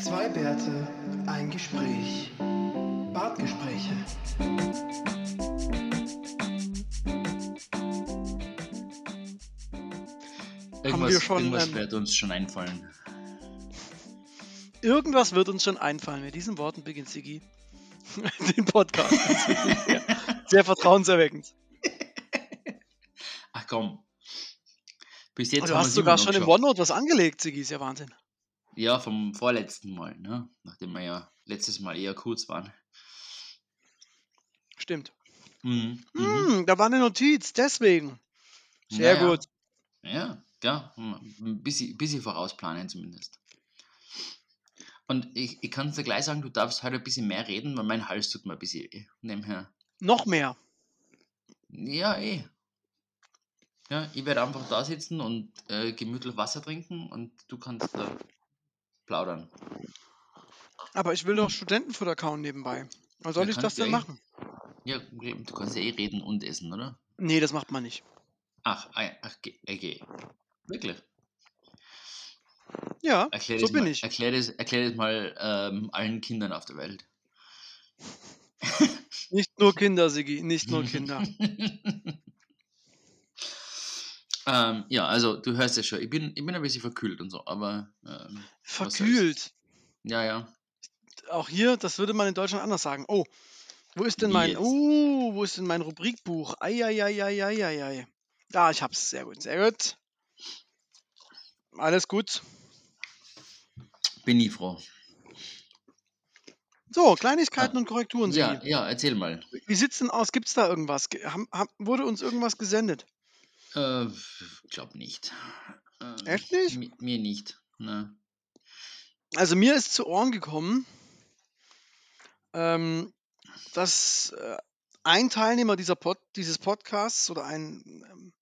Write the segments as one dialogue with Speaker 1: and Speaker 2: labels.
Speaker 1: Zwei Bärte, ein Gespräch. Bartgespräche.
Speaker 2: Irgendwas,
Speaker 3: wir schon,
Speaker 2: irgendwas
Speaker 3: ähm,
Speaker 2: wird uns schon einfallen.
Speaker 3: Irgendwas wird uns schon einfallen. Mit diesen Worten beginnt Sigi den Podcast. Sehr, sehr vertrauenserweckend.
Speaker 2: Ach komm. Bis jetzt
Speaker 3: Und du
Speaker 2: haben
Speaker 3: hast sogar schon im. OneNote was angelegt, Sigi. Ist ja Wahnsinn.
Speaker 2: Ja, vom vorletzten Mal, ne? Nachdem wir ja letztes Mal eher kurz waren.
Speaker 3: Stimmt.
Speaker 2: Mhm. Mhm.
Speaker 3: Hm, da war eine Notiz, deswegen. Sehr
Speaker 2: Naja.
Speaker 3: gut.
Speaker 2: Ja, ja, ein bisschen, bisschen vorausplanen zumindest. Und ich, ich kann dir gleich sagen, du darfst heute ein bisschen mehr reden, weil mein Hals tut mir ein bisschen weh. Nebenher.
Speaker 3: Noch mehr.
Speaker 2: Ja, eh. Ja, ich werde einfach da sitzen und äh, gemütlich Wasser trinken und du kannst da plaudern.
Speaker 3: Aber ich will doch Studentenfutter kauen nebenbei. Was soll
Speaker 2: Ja,
Speaker 3: ich das denn
Speaker 2: ja eh.
Speaker 3: machen?
Speaker 2: Ja, du kannst ja eh reden und essen, oder?
Speaker 3: Nee, das macht man nicht.
Speaker 2: Ach, ach, okay. Wirklich?
Speaker 3: Ja,
Speaker 2: Erklär
Speaker 3: so bin
Speaker 2: mal,
Speaker 3: ich.
Speaker 2: Erklär das, erklär das mal ähm, allen Kindern auf der Welt.
Speaker 3: Nicht nur Kinder, Sigi, nicht nur Kinder.
Speaker 2: ähm, ja, also du hörst ja schon, ich bin, ich bin ein bisschen verkühlt und so, aber ähm.
Speaker 3: Verkühlt.
Speaker 2: Ja, ja.
Speaker 3: Auch hier, das würde man in Deutschland anders sagen. Oh, wo ist denn mein,
Speaker 2: jetzt?
Speaker 3: uh, wo ist denn mein Rubrikbuch? Eieieiei. Da, ich hab's. Sehr gut, sehr gut. Alles gut.
Speaker 2: Bin ich froh.
Speaker 3: So, Kleinigkeiten und Korrekturen.
Speaker 2: Ja, ja, erzähl mal.
Speaker 3: Wie sieht's denn aus? Gibt's da irgendwas? Ge- Haben, haben, wurde uns irgendwas gesendet?
Speaker 2: Äh, glaub nicht. Ähm,
Speaker 3: Echt nicht?
Speaker 2: mi- Mir nicht. Ne.
Speaker 3: Also mir ist zu Ohren gekommen, ähm, dass äh, ein Teilnehmer dieser Pod, dieses Podcasts oder ein ähm,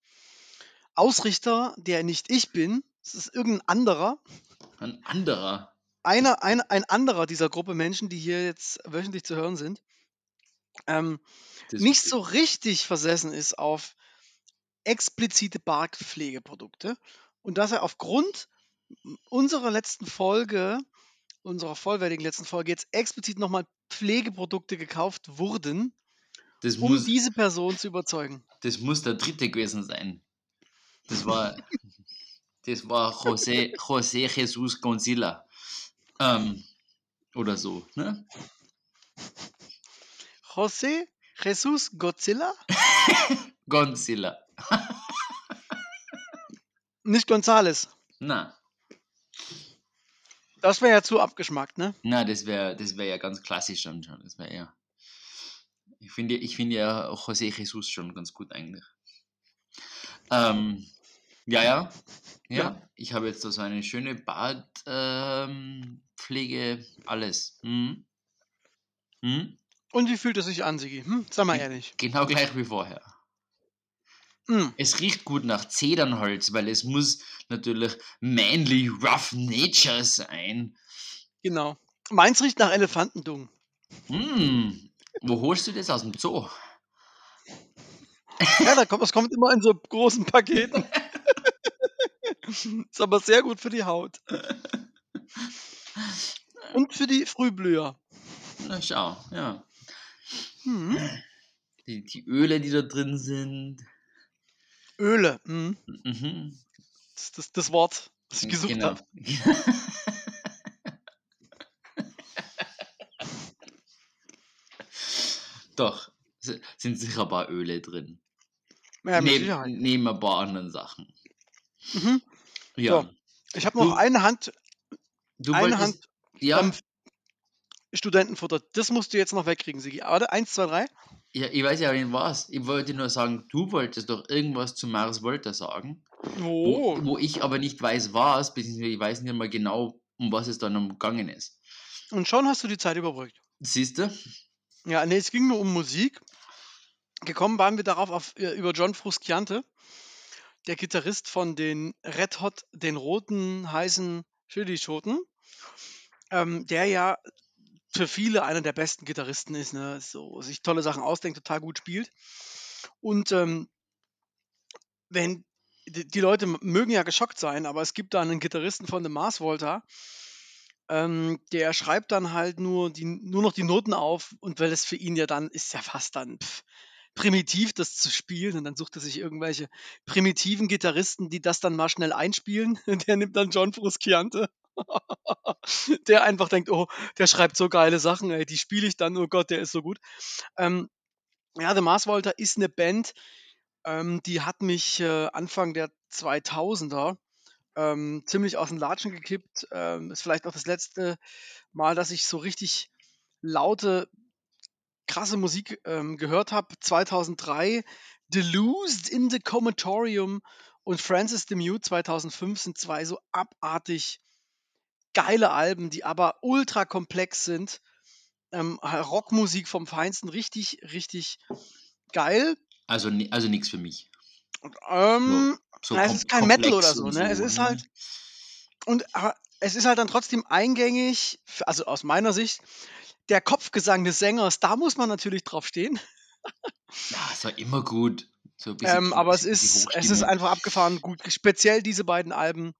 Speaker 3: Ausrichter, der nicht ich bin, es ist irgendein anderer,
Speaker 2: Ein anderer.
Speaker 3: einer, ein, ein anderer dieser Gruppe Menschen, die hier jetzt wöchentlich zu hören sind, ähm, nicht so richtig versessen ist auf explizite Bartpflegeprodukte und dass er aufgrund unserer letzten Folge, unserer vollwertigen letzten Folge jetzt explizit nochmal Pflegeprodukte gekauft wurden,
Speaker 2: Das
Speaker 3: um
Speaker 2: muss,
Speaker 3: diese Person zu überzeugen.
Speaker 2: das muss der dritte gewesen sein. Das war, das war José, José Jesus Gonzila. Ähm, oder so, ne?
Speaker 3: José Jesus Godzilla?
Speaker 2: Gonzilla.
Speaker 3: Nicht Gonzales.
Speaker 2: Na,
Speaker 3: Das wäre ja zu abgeschmackt, ne?
Speaker 2: na, das wäre das wär ja ganz klassisch dann schon. Das wäre ja. Ich finde ich finde ja auch José Jesus schon ganz gut eigentlich. Ähm, ja, ja. Ja,
Speaker 3: Ja.
Speaker 2: ich habe jetzt da so eine schöne Badpflege, ähm, alles. Mhm. Mhm.
Speaker 3: Und wie fühlt es sich an, Sigi? Hm? Sag mal ehrlich.
Speaker 2: Genau gleich wie vorher.
Speaker 3: Hm.
Speaker 2: Es riecht gut nach Zedernholz, weil es muss natürlich manly rough nature sein.
Speaker 3: Genau. Meins riecht nach Elefantendung.
Speaker 2: Hm, wo holst du das aus dem Zoo?
Speaker 3: Ja, da kommt, das kommt immer in so großen Paketen. Ist aber sehr gut für die Haut. Und für die Frühblüher.
Speaker 2: Na schau, ja.
Speaker 3: Hm.
Speaker 2: Die, die Öle, die da drin sind.
Speaker 3: Öle. Hm.
Speaker 2: Mhm.
Speaker 3: Das ist das, das Wort, das ich gesucht
Speaker 2: genau.
Speaker 3: habe.
Speaker 2: Doch, sind sicher ein paar Öle drin.
Speaker 3: Ja,
Speaker 2: neben, neben ein paar anderen Sachen.
Speaker 3: Mhm.
Speaker 2: Ja.
Speaker 3: So. Ich habe noch
Speaker 2: Du-
Speaker 3: eine Hand,
Speaker 2: Du
Speaker 3: eine
Speaker 2: wolltest,
Speaker 3: Hand
Speaker 2: ja,
Speaker 3: Studentenfutter. Das musst du jetzt noch wegkriegen, Sigi. Warte, eins, zwei, drei.
Speaker 2: Ja, ich weiß ja nicht was. Ich wollte nur sagen, du wolltest doch irgendwas zu Mars Volta sagen.
Speaker 3: Oh.
Speaker 2: Wo, wo ich aber nicht weiß, was, beziehungsweise ich weiß nicht mal genau, um was es dann umgegangen ist.
Speaker 3: Und schon hast du die Zeit überbrückt.
Speaker 2: Siehst du?
Speaker 3: Ja, nee, es ging nur um Musik. Gekommen waren wir darauf auf, äh, über John Frusciante, der Gitarrist von den Red Hot, den roten, heißen Chili-Schoten, ähm, der ja für viele einer der besten Gitarristen ist, ne? so sich tolle Sachen ausdenkt, total gut spielt. Und ähm, wenn die, Leute mögen ja geschockt sein, aber es gibt da einen Gitarristen von The Mars Volta, Ähm, der schreibt dann halt nur, die, nur noch die Noten auf und weil es für ihn ja dann ist ja fast dann pff, primitiv, das zu spielen. Und dann sucht er sich irgendwelche primitiven Gitarristen, die das dann mal schnell einspielen. Der nimmt dann John Frusciante. der einfach denkt, oh, der schreibt so geile Sachen, ey, die spiele ich dann, oh Gott, der ist so gut. Ähm, ja, The Mars Volta ist eine Band, ähm, die hat mich äh, Anfang der 2000er ähm, ziemlich aus den Latschen gekippt. Ähm, ist vielleicht auch das letzte Mal, dass ich so richtig laute, krasse Musik ähm, gehört habe. 2003 Deluged in the Comatorium und Francis the Mute 2005 sind zwei so abartig geile Alben, die aber ultra komplex sind. Ähm, Rockmusik vom Feinsten, richtig, richtig geil.
Speaker 2: Also, also nichts für mich.
Speaker 3: Ähm,
Speaker 2: So
Speaker 3: na, es ist kein Metal oder so, ne? Es ist
Speaker 2: ne?
Speaker 3: halt und aber es ist halt dann trotzdem eingängig, also aus meiner Sicht, der Kopfgesang des Sängers, da muss man natürlich drauf stehen.
Speaker 2: Ja, ist ja immer gut. So
Speaker 3: Ähm, aber es ist, es ist einfach abgefahren gut. Speziell diese beiden Alben.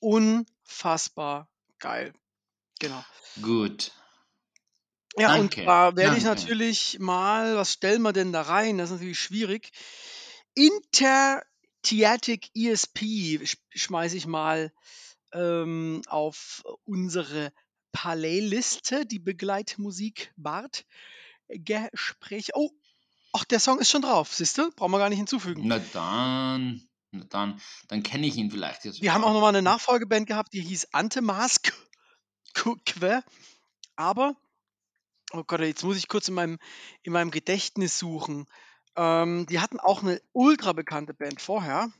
Speaker 3: Unfassbar geil. Genau.
Speaker 2: Gut.
Speaker 3: Ja, und
Speaker 2: Danke,
Speaker 3: da werde ich natürlich mal, was stellen wir denn da rein? Das ist natürlich schwierig. Intertheatic ESP sch schmeiße ich mal ähm, auf unsere Playliste, die Begleitmusik Bart Gespräch. Oh, ach, der Song ist schon drauf, siehst du? Brauchen wir gar nicht hinzufügen.
Speaker 2: Na dann, dann, dann kenne ich ihn vielleicht jetzt.
Speaker 3: Wir haben auch nochmal eine Nachfolgeband gehabt, die hieß Antemask. Aber, oh Gott, jetzt muss ich kurz in meinem, in meinem Gedächtnis suchen. Ähm, die hatten auch eine ultra bekannte Band vorher.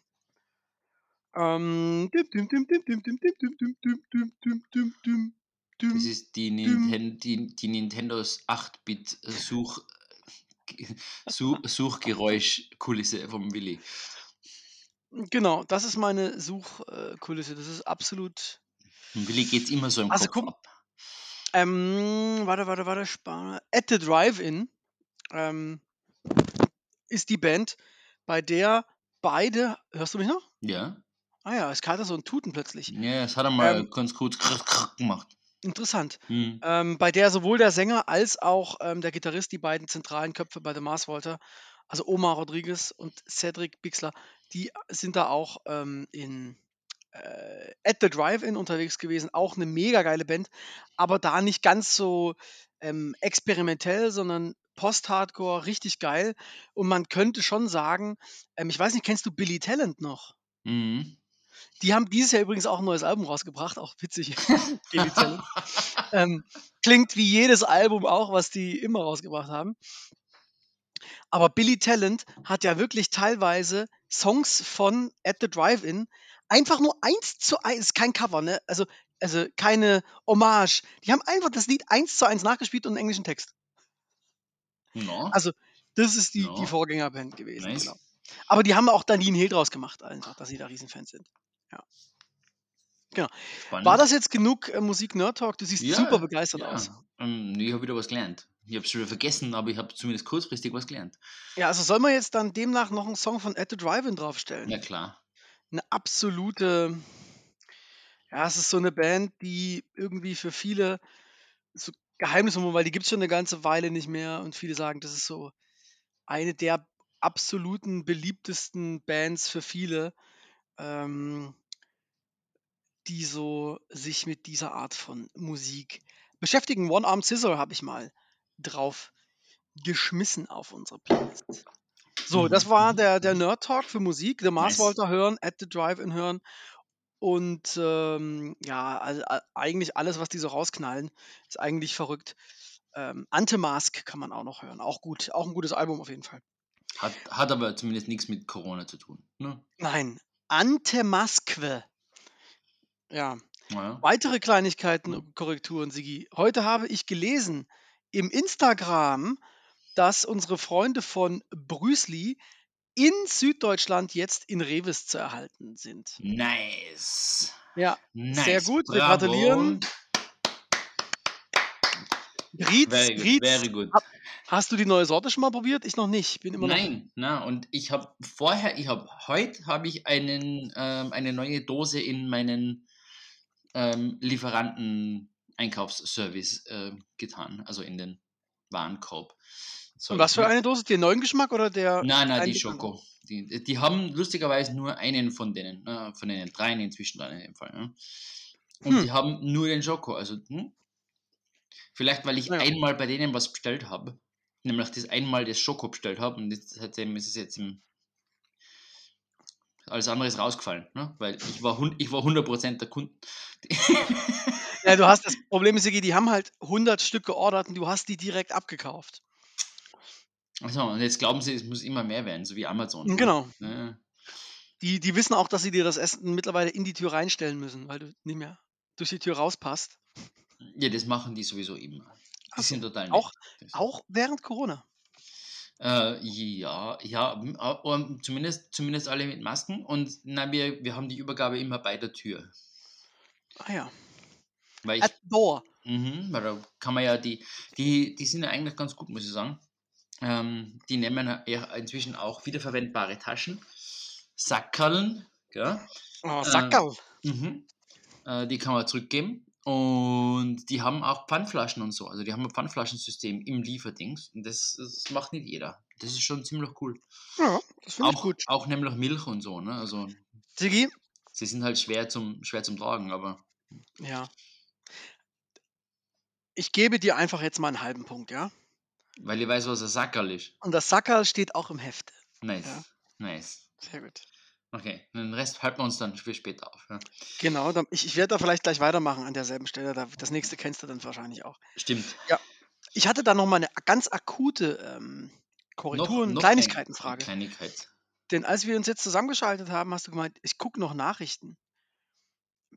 Speaker 2: Das ist die, Ninten die, die Nintendos 8-Bit Such Suchgeräuschkulisse vom Willi.
Speaker 3: Genau, das ist meine Suchkulisse. Das ist absolut.
Speaker 2: Willi geht es immer so im
Speaker 3: Also
Speaker 2: Kopf
Speaker 3: guck-
Speaker 2: ab.
Speaker 3: Ähm, warte, warte, warte. Spar At the Drive-In ähm, ist die Band, bei der beide. Hörst du mich noch?
Speaker 2: Ja,
Speaker 3: Ah ja, es hatte so ein Tuten plötzlich.
Speaker 2: ja das hat er mal
Speaker 3: Ähm,
Speaker 2: ganz kurz krr, krr gemacht.
Speaker 3: Interessant.
Speaker 2: Hm.
Speaker 3: Ähm, bei der sowohl der Sänger als auch ähm, der Gitarrist, die beiden zentralen Köpfe bei The Mars Volta, also Omar Rodriguez und Cedric Bixler, die sind da auch ähm, in äh, At the Drive-In unterwegs gewesen. Auch eine mega geile Band, aber da nicht ganz so ähm, experimentell, sondern Post-Hardcore, richtig geil. Und man könnte schon sagen, ähm, ich weiß nicht, kennst du Billy Talent noch?
Speaker 2: Mhm.
Speaker 3: Die haben dieses Jahr übrigens auch ein neues Album rausgebracht, auch witzig. Billy Talent. ähm, klingt wie jedes Album auch, was die immer rausgebracht haben. Aber Billy Talent hat ja wirklich teilweise Songs von At the Drive-In einfach nur eins zu eins, ist kein Cover, ne? Also, also keine Hommage. Die haben einfach das Lied eins zu eins nachgespielt und einen englischen Text.
Speaker 2: Ja,
Speaker 3: Also, das ist die, die
Speaker 2: Ja.
Speaker 3: Vorgängerband gewesen.
Speaker 2: nice.
Speaker 3: Genau. Aber die haben auch da nie einen Hehl draus gemacht, einfach, dass sie da Riesenfans sind.
Speaker 2: Spannend.
Speaker 3: War das jetzt genug äh, Musik Nerd Talk? Du siehst
Speaker 2: Ja,
Speaker 3: super begeistert
Speaker 2: ja.
Speaker 3: aus.
Speaker 2: Ähm, ich habe wieder was gelernt. Ich habe es schon wieder vergessen, aber ich habe zumindest kurzfristig was gelernt.
Speaker 3: Ja, also soll man jetzt dann demnach noch einen Song von At the Drive-In draufstellen?
Speaker 2: Ja, klar.
Speaker 3: Eine absolute, ja, es ist so eine Band, die irgendwie für viele so Geheimnisnummer, weil die gibt es schon eine ganze Weile nicht mehr und viele sagen, das ist so eine der absoluten beliebtesten Bands für viele, ähm, die so sich mit dieser Art von Musik beschäftigen. One Arm Scissor habe ich mal drauf geschmissen auf unsere Playlist. So, das
Speaker 2: Mhm,
Speaker 3: war
Speaker 2: mhm,
Speaker 3: der, der. Nerd Talk für Musik. The Mars
Speaker 2: Nice.
Speaker 3: Volta hören, At the Drive-In hören und ähm, ja, also, eigentlich alles, was die so rausknallen, ist eigentlich verrückt. Ähm, Antemask kann man auch noch hören. Auch gut. Auch ein gutes Album auf jeden Fall.
Speaker 2: Hat, hat aber zumindest nichts mit Corona zu tun. Ne?
Speaker 3: Nein, Antemaskwe. Ja,
Speaker 2: Naja.
Speaker 3: weitere Kleinigkeiten und Korrekturen, Sigi. Heute habe ich gelesen im Instagram, dass unsere Freunde von Brüsli in Süddeutschland jetzt in Revis zu erhalten sind.
Speaker 2: Nice.
Speaker 3: Ja,
Speaker 2: nice.
Speaker 3: sehr gut. Wir
Speaker 2: Bravo.
Speaker 3: gratulieren. Rietz,
Speaker 2: Very good.
Speaker 3: Rietz,
Speaker 2: Very good.
Speaker 3: hast du die neue Sorte schon mal probiert? Ich noch nicht. Bin immer noch.
Speaker 2: Nein, na und ich habe vorher, ich habe heute habe ich einen ähm, eine neue Dose in meinen ähm, Lieferanten Einkaufsservice äh, getan, also in den Warenkorb. So,
Speaker 3: Und was für eine Dose? Den neuen Geschmack oder der?
Speaker 2: Nein, nein, die Schoko. Die, die haben lustigerweise nur einen von denen, ne, von den dreien inzwischen dann in dem Fall. Ne? Und
Speaker 3: Hm.
Speaker 2: die haben nur den Schoko. Also, hm? Vielleicht, weil ich
Speaker 3: Ja.
Speaker 2: einmal bei denen was bestellt habe, nämlich das einmal das Schoko bestellt habe und jetzt, seitdem ist es jetzt im. Alles andere ist rausgefallen, ne? weil ich war, ich war 100% der Kunde.
Speaker 3: Ja, du hast das Problem, ist, Sigi, die haben halt 100 Stück geordert und du hast die direkt abgekauft.
Speaker 2: Achso, und jetzt glauben sie, es muss immer mehr werden, so wie Amazon. ne?
Speaker 3: Genau.
Speaker 2: Ja.
Speaker 3: Die, die wissen auch, dass sie dir das Essen mittlerweile in die Tür reinstellen müssen, weil du nicht mehr durch die Tür rauspasst.
Speaker 2: ja, das machen die sowieso immer. Die
Speaker 3: Ach so,
Speaker 2: sind total
Speaker 3: auch-
Speaker 2: nett. Das-
Speaker 3: Auch während Corona.
Speaker 2: Äh, ja, ja, zumindest, zumindest alle mit Masken und na, wir, wir haben die Übergabe immer bei der Tür.
Speaker 3: Ah ja.
Speaker 2: Weil ich,
Speaker 3: door.
Speaker 2: mhm, weil da kann man ja die, die, die sind ja eigentlich ganz gut, muss ich sagen. Ähm, die nehmen ja inzwischen auch wiederverwendbare Taschen, Sackerln, gell?
Speaker 3: Oh, Sackerl.
Speaker 2: Mhm. Äh, die kann man zurückgeben. Und die haben auch Pfandflaschen und so. Also die haben ein Pfandflaschensystem im Lieferdings. Und das, das macht nicht jeder. Das ist schon ziemlich cool.
Speaker 3: Ja, das finde ich
Speaker 2: Auch,
Speaker 3: gut.
Speaker 2: auch nämlich Milch und so. Ne? Also
Speaker 3: Sigi,
Speaker 2: sie sind halt schwer zum, schwer zum Tragen, aber
Speaker 3: ja. Ich gebe dir einfach jetzt mal einen halben Punkt, ja?
Speaker 2: weil ich weiß, was ein Sackerl ist.
Speaker 3: Und das Sackerl steht auch im Heft.
Speaker 2: Nice.
Speaker 3: Ja.
Speaker 2: Nice.
Speaker 3: Sehr gut.
Speaker 2: Okay, den Rest halten wir uns dann für später auf. Ja.
Speaker 3: Genau, dann, ich, ich werde da vielleicht gleich weitermachen an derselben Stelle. Da, das nächste kennst du dann wahrscheinlich auch.
Speaker 2: Stimmt.
Speaker 3: Ich hatte da noch mal eine ganz akute ähm, Korrektur- und Kleinigkeitenfrage.
Speaker 2: Kleinigkeit.
Speaker 3: Denn als wir uns jetzt zusammengeschaltet haben, hast du gemeint, ich gucke noch Nachrichten.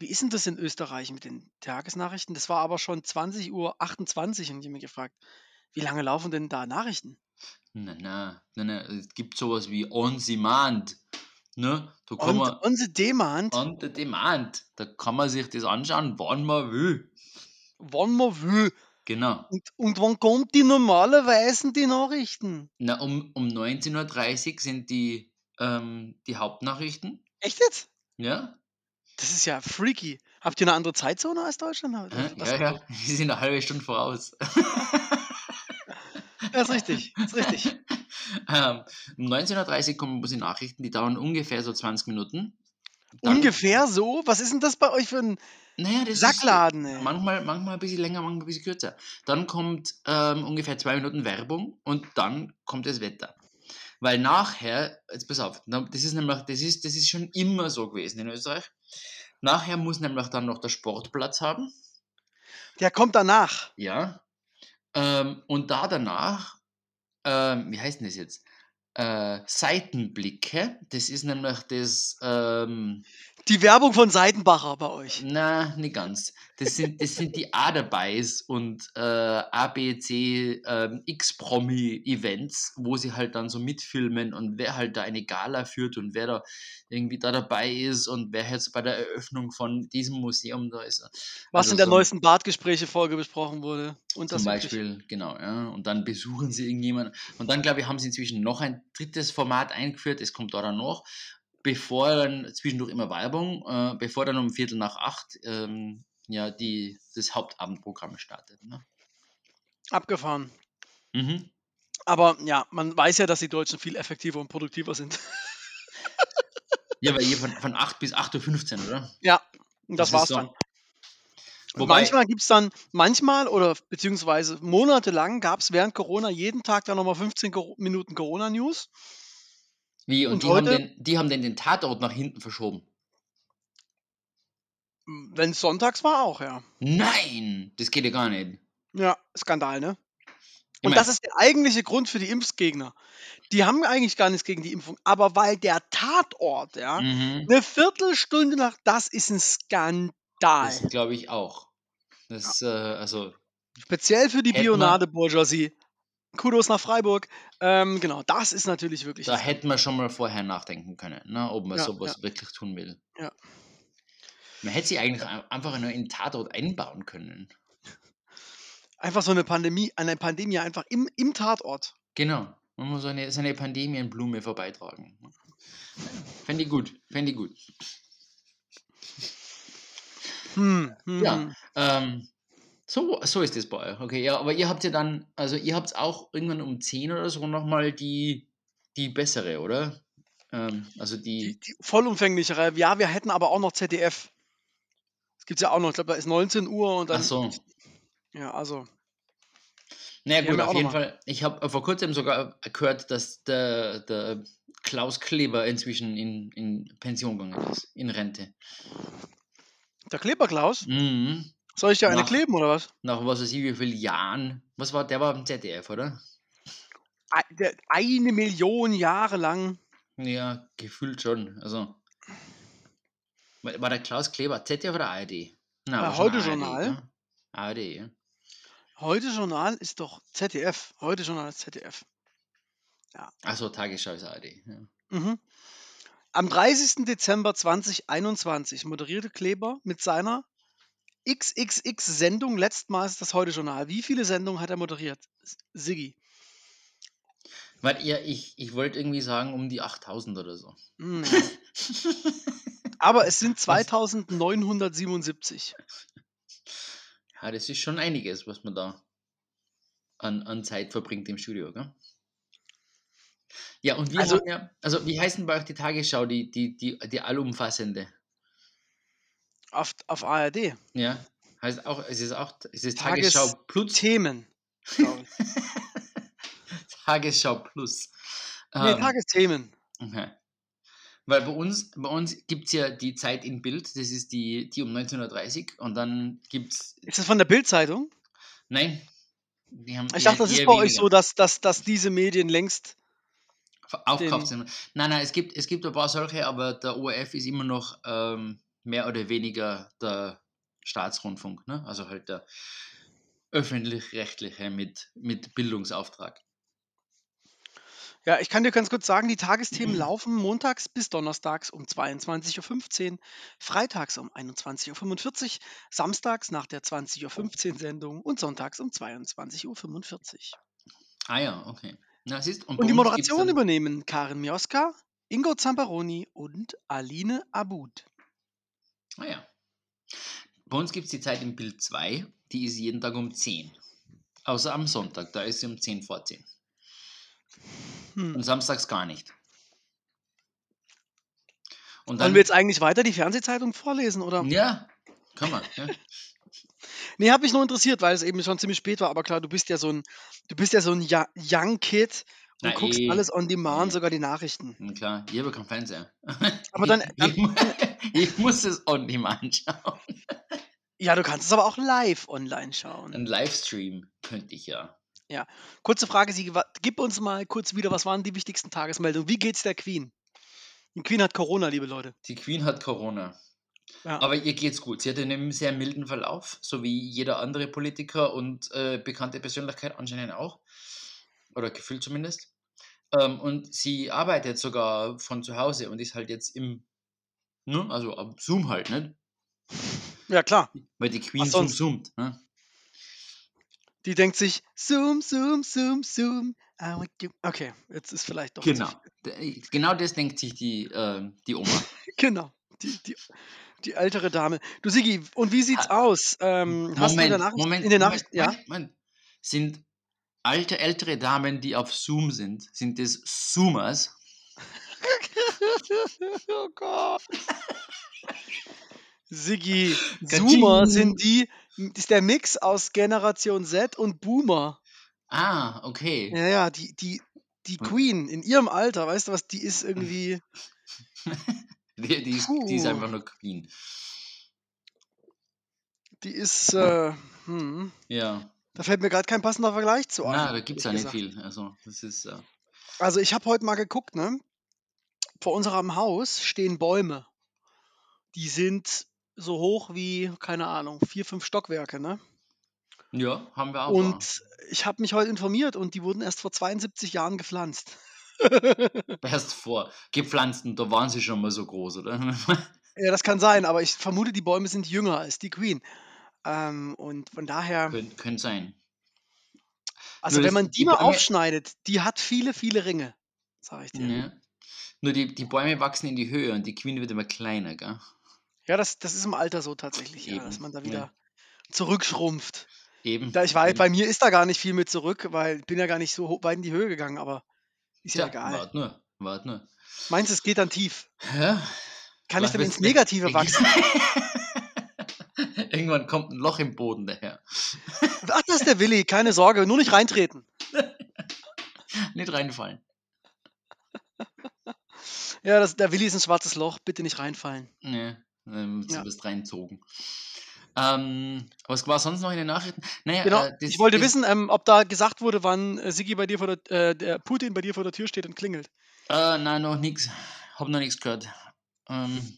Speaker 3: Wie ist denn das in Österreich mit den Tagesnachrichten? Das war aber schon 20.28 Uhr und ich habe mich gefragt, wie lange laufen denn da Nachrichten?
Speaker 2: Na, na, na, na, es gibt sowas wie On Demand. Ne? Da kann
Speaker 3: Und
Speaker 2: man,
Speaker 3: unsere Demand,
Speaker 2: On the Demand. Da kann man sich das anschauen, wann man will.
Speaker 3: wann man will.
Speaker 2: Genau.
Speaker 3: Und, und wann kommt die normalerweise die Nachrichten?
Speaker 2: Na, um, um 19.30 Uhr sind die, ähm, die Hauptnachrichten.
Speaker 3: Echt jetzt?
Speaker 2: Ja?
Speaker 3: Das ist ja freaky. Habt ihr eine andere Zeitzone als Deutschland? Was
Speaker 2: Ja, ja. Wir sind eine halbe Stunde voraus.
Speaker 3: Ja, ist richtig. Ist richtig.
Speaker 2: ähm, um 19.30 Uhr kommen die Nachrichten, die dauern ungefähr so 20 Minuten. Dann-
Speaker 3: Ungefähr so? Was ist denn das bei euch für ein
Speaker 2: Naja, das
Speaker 3: Sackladen,
Speaker 2: ist manchmal, manchmal ein bisschen länger, manchmal ein bisschen kürzer. Dann kommt ähm, ungefähr zwei Minuten Werbung und dann kommt das Wetter. Weil nachher, jetzt pass auf, das ist nämlich, das ist, das ist schon immer so gewesen in Österreich. Nachher muss nämlich dann noch der Sportplatz haben.
Speaker 3: Der kommt danach.
Speaker 2: Ja. Ähm, und da danach, ähm, wie heißt denn das jetzt? Äh, Seitenblicke. Das ist nämlich das, ähm,
Speaker 3: Die Werbung von Seidenbacher bei euch.
Speaker 2: na, nicht ganz. Das sind, das sind die A dabeis und äh, ABC ähm, X-Promi-Events, wo sie halt dann so mitfilmen und wer halt da eine Gala führt und wer da irgendwie da dabei ist und wer jetzt bei der Eröffnung von diesem Museum da ist.
Speaker 3: Was
Speaker 2: Also
Speaker 3: in der
Speaker 2: so-
Speaker 3: neuesten Bartgespräche-Folge besprochen wurde. Und
Speaker 2: Zum Beispiel, genau, ja. Und dann besuchen sie irgendjemanden. Und dann, glaube ich, haben sie inzwischen noch ein drittes Format eingeführt, es kommt da dann noch, bevor dann zwischendurch immer Werbung, äh, bevor dann um Viertel nach acht ähm, ja, die, das Hauptabendprogramm startet. Ne?
Speaker 3: Abgefahren.
Speaker 2: Mhm.
Speaker 3: Aber ja, man weiß ja, dass die Deutschen viel effektiver und produktiver sind.
Speaker 2: Ja, weil hier von, von 8 bis 8.15 Uhr, oder?
Speaker 3: ja, das,
Speaker 2: ist
Speaker 3: war's
Speaker 2: so.
Speaker 3: dann.
Speaker 2: Wobei,
Speaker 3: manchmal gibt es dann, manchmal oder beziehungsweise monatelang gab es während Corona jeden Tag dann nochmal 15 Cor- Minuten Corona-News.
Speaker 2: Wie, und,
Speaker 3: und
Speaker 2: die, haben
Speaker 3: heute-
Speaker 2: den, die haben den, den Tatort nach hinten verschoben.
Speaker 3: Wenn es sonntags war, auch, ja.
Speaker 2: Nein, das geht ja gar nicht.
Speaker 3: Ja, Skandal, ne?
Speaker 2: Ich
Speaker 3: Und
Speaker 2: mein-
Speaker 3: das ist der eigentliche Grund für die Impfgegner. Die haben eigentlich gar nichts gegen die Impfung, aber weil der Tatort, ja,
Speaker 2: Mhm.
Speaker 3: eine Viertelstunde nach, das ist ein Skandal.
Speaker 2: Das glaube ich auch. Das, äh, also,
Speaker 3: Speziell für die Bionade-Bourgeoisie. Kudos nach Freiburg. Ähm, genau, das ist natürlich wirklich.
Speaker 2: Da hätten wir schon mal vorher nachdenken können, ne, ob man
Speaker 3: Ja,
Speaker 2: sowas wirklich tun will.
Speaker 3: Ja.
Speaker 2: Man hätte sie eigentlich ein- einfach nur in den Tatort einbauen können.
Speaker 3: Einfach so eine Pandemie, eine Pandemie einfach im, im Tatort.
Speaker 2: Genau. Man muss so eine, so eine Pandemienblume vorbeitragen. Fände ich gut. Fände ich gut.
Speaker 3: Hm, hm,
Speaker 2: Ja.
Speaker 3: hm.
Speaker 2: Ähm, So, so ist das bei euch. Okay, ja, aber ihr habt ja dann, also ihr habt auch irgendwann um 10 oder so nochmal die, die bessere, oder? Ähm, also
Speaker 3: Die,
Speaker 2: die,
Speaker 3: die vollumfänglichere. Ja, wir hätten aber auch noch ZDF. Das gibt es ja auch noch. Ich glaube, da ist 19 Uhr und
Speaker 2: ach
Speaker 3: dann.
Speaker 2: so.
Speaker 3: Ja, also.
Speaker 2: Naja gut, auf jeden
Speaker 3: mal.
Speaker 2: Fall. Ich habe vor kurzem sogar gehört, dass der, der Klaus Kleber inzwischen in, in Pension gegangen ist, in Rente.
Speaker 3: Der Kleberklaus.
Speaker 2: Mhm.
Speaker 3: Soll ich dir eine
Speaker 2: Nach,
Speaker 3: kleben oder was?
Speaker 2: nach was weiß ich, wie vielen Jahren. Was war, der war im ZDF, oder?
Speaker 3: Ei- der- Eine Million Jahre lang.
Speaker 2: Ja, gefühlt schon. Also, war der Klaus Kleber ZDF oder ARD? Na, schon
Speaker 3: Heute
Speaker 2: ARD,
Speaker 3: Journal.
Speaker 2: gell? ARD, ja.
Speaker 3: Heute Journal ist doch ZDF. Heute Journal ist ZDF. Ja.
Speaker 2: Achso, Tagesschau ist ARD. Ja.
Speaker 3: Mhm. Am 30. Dezember 2021 moderierte Kleber mit seiner XXX-Sendung letztmals das Heute-Journal. Wie viele Sendungen hat er moderiert? Siggi.
Speaker 2: Weil ja, ich, ich wollte irgendwie sagen, um die 8000 oder so.
Speaker 3: Hm. Aber es sind
Speaker 2: Was?
Speaker 3: 2977.
Speaker 2: Ja, das ist schon einiges, was man da an, an Zeit verbringt im Studio, gell? Ja, und wir
Speaker 3: Also,
Speaker 2: haben ja, also wie heißt denn bei euch die Tagesschau, die, die, die, die allumfassende?
Speaker 3: Auf, auf ARD.
Speaker 2: Ja, heißt auch, es ist auch, es ist
Speaker 3: Tages-
Speaker 2: Tagesschau Plus.
Speaker 3: Themen.
Speaker 2: Tagesschau Plus.
Speaker 3: Nee,
Speaker 2: Ähm,
Speaker 3: Tagesthemen.
Speaker 2: okay. Weil bei uns, bei uns gibt es ja die Zeit in Bild, das ist die, die um 19.30 Uhr und dann gibt es,
Speaker 3: Ist das von der Bildzeitung?
Speaker 2: nein, die haben
Speaker 3: Ich dachte, das ist bei euch
Speaker 2: weniger.
Speaker 3: so, dass, dass, dass diese Medien längst
Speaker 2: aufkauft sind. Nein, nein, es gibt, es gibt ein paar solche, aber der ORF ist immer noch ähm, mehr oder weniger der Staatsrundfunk, ne? also halt der öffentlich-rechtliche mit, mit Bildungsauftrag.
Speaker 3: Ja, ich kann dir ganz kurz sagen, die Tagesthemen laufen montags bis donnerstags um 22.15 Uhr, freitags um 21.45 Uhr, samstags nach der 20.15 Uhr Sendung und sonntags um 22.45 Uhr.
Speaker 2: Ah ja, okay. Na, siehst, und
Speaker 3: Und die Moderation übernehmen Karin Mioska, Ingo Zamperoni und Aline Abud.
Speaker 2: Ah ja, bei uns gibt es die Zeit im Bild 2, die ist jeden Tag um 10. Außer am Sonntag, da ist sie um 10 vor 10. Und
Speaker 3: Hm.
Speaker 2: samstags gar nicht. Und
Speaker 3: Wollen wir
Speaker 2: dann,
Speaker 3: jetzt eigentlich weiter die Fernsehzeitung vorlesen, oder?
Speaker 2: ja, kann man. Ja.
Speaker 3: Nee, hat mich nur interessiert, weil es eben schon ziemlich spät war. Aber klar, du bist ja so ein, du bist ja so ein Young Kid und
Speaker 2: Na
Speaker 3: guckst
Speaker 2: eh,
Speaker 3: alles on demand,
Speaker 2: eh.
Speaker 3: sogar die Nachrichten.
Speaker 2: Na klar, habe keinen Fernseher.
Speaker 3: Aber dann,
Speaker 2: Ich, mu- ich muss es on demand schauen.
Speaker 3: ja, du kannst es aber auch live online schauen.
Speaker 2: Ein Livestream könnte ich ja.
Speaker 3: Ja. Kurze Frage, Sie, gib uns mal kurz wieder, was waren die wichtigsten Tagesmeldungen? Wie geht's der Queen? Die Queen hat Corona, liebe Leute.
Speaker 2: Die Queen hat Corona.
Speaker 3: Ja.
Speaker 2: Aber ihr geht's gut. Sie hat einen sehr milden Verlauf, so wie jeder andere Politiker und äh, bekannte Persönlichkeit anscheinend auch. Oder gefühlt zumindest. Ähm, und sie arbeitet sogar von zu Hause und ist halt jetzt im, ne, also am Zoom halt, ne?
Speaker 3: ja, klar.
Speaker 2: Weil die Queen zoom zoomt. Ne?
Speaker 3: Die denkt sich, zoom, zoom, zoom, zoom. Okay, jetzt ist vielleicht doch
Speaker 2: Genau. D- Genau das denkt sich die, ähm, die Oma.
Speaker 3: Genau. Die, die, die ältere Dame. Du Sigi, und wie sieht's
Speaker 2: Ha-
Speaker 3: aus? Ähm, hast du in der
Speaker 2: Moment,
Speaker 3: Nachricht,
Speaker 2: Moment,
Speaker 3: in der
Speaker 2: Moment,
Speaker 3: Nachricht, ja?
Speaker 2: Moment, Moment. Sind alte, ältere Damen, die auf Zoom sind, sind das Zoomers?
Speaker 3: oh Gott. Siggi. Zoomer sind die, ist der Mix aus Generation Z und Boomer.
Speaker 2: Ah, okay.
Speaker 3: Ja, ja, die, die, die. Queen in ihrem Alter, weißt du was, die ist irgendwie,
Speaker 2: Die, die, ist, die ist einfach nur Queen.
Speaker 3: die ist, äh, hm,
Speaker 2: Ja.
Speaker 3: Da fällt mir gerade kein passender Vergleich zu
Speaker 2: Na,
Speaker 3: ein,
Speaker 2: da gibt es ja nicht
Speaker 3: gesagt.
Speaker 2: viel. Also, das ist. Äh,
Speaker 3: Also ich habe heute mal geguckt, ne? Vor unserem Haus stehen Bäume. Die sind so hoch wie, keine Ahnung, vier, fünf Stockwerke, ne?
Speaker 2: ja, haben wir auch. da.
Speaker 3: Und ich habe mich heute informiert und die wurden erst vor 72 Jahren gepflanzt.
Speaker 2: Erst vor gepflanzten, da waren sie schon mal so groß, oder?
Speaker 3: Ja, das kann sein, aber ich vermute, die Bäume sind jünger als die Queen. Ähm, und von daher,
Speaker 2: Könnte könnt sein.
Speaker 3: also
Speaker 2: Nur
Speaker 3: wenn man die
Speaker 2: die
Speaker 3: mal
Speaker 2: Bäume,
Speaker 3: aufschneidet, die hat viele, viele Ringe, sage ich dir.
Speaker 2: ja. Nur die, die Bäume wachsen in die Höhe und die Queen wird immer kleiner, gell?
Speaker 3: Ja, das, das ist im Alter so tatsächlich, ja, dass man da
Speaker 2: Ja.
Speaker 3: wieder zurückschrumpft.
Speaker 2: Eben.
Speaker 3: Da ich weiß,
Speaker 2: eben.
Speaker 3: bei mir ist da gar nicht viel mit zurück, weil ich bin ja gar nicht so weit in die Höhe gegangen, aber ist ja
Speaker 2: Tja,
Speaker 3: egal.
Speaker 2: wart nur, wart nur.
Speaker 3: Meinst du, es geht dann tief?
Speaker 2: Ja.
Speaker 3: Kann ich
Speaker 2: Was
Speaker 3: dann
Speaker 2: willst
Speaker 3: ins? Negative wachsen?
Speaker 2: Irgendwann kommt ein Loch im Boden daher.
Speaker 3: Ach, das ist der Willi, keine Sorge, nur nicht reintreten.
Speaker 2: Nicht reinfallen.
Speaker 3: Ja, das, der Willi ist ein schwarzes Loch, bitte nicht reinfallen.
Speaker 2: Nee, ähm, du
Speaker 3: Ja.
Speaker 2: bist reinzogen. Ähm, was war sonst noch in den Nachrichten? Naja,
Speaker 3: Genau,
Speaker 2: äh, das,
Speaker 3: ich wollte
Speaker 2: das,
Speaker 3: wissen, ähm, ob da gesagt wurde, wann äh, Sigi bei dir vor der, äh, der Putin bei dir vor der Tür steht und klingelt.
Speaker 2: Äh, nein, noch nichts. Hab noch nichts gehört. Ähm,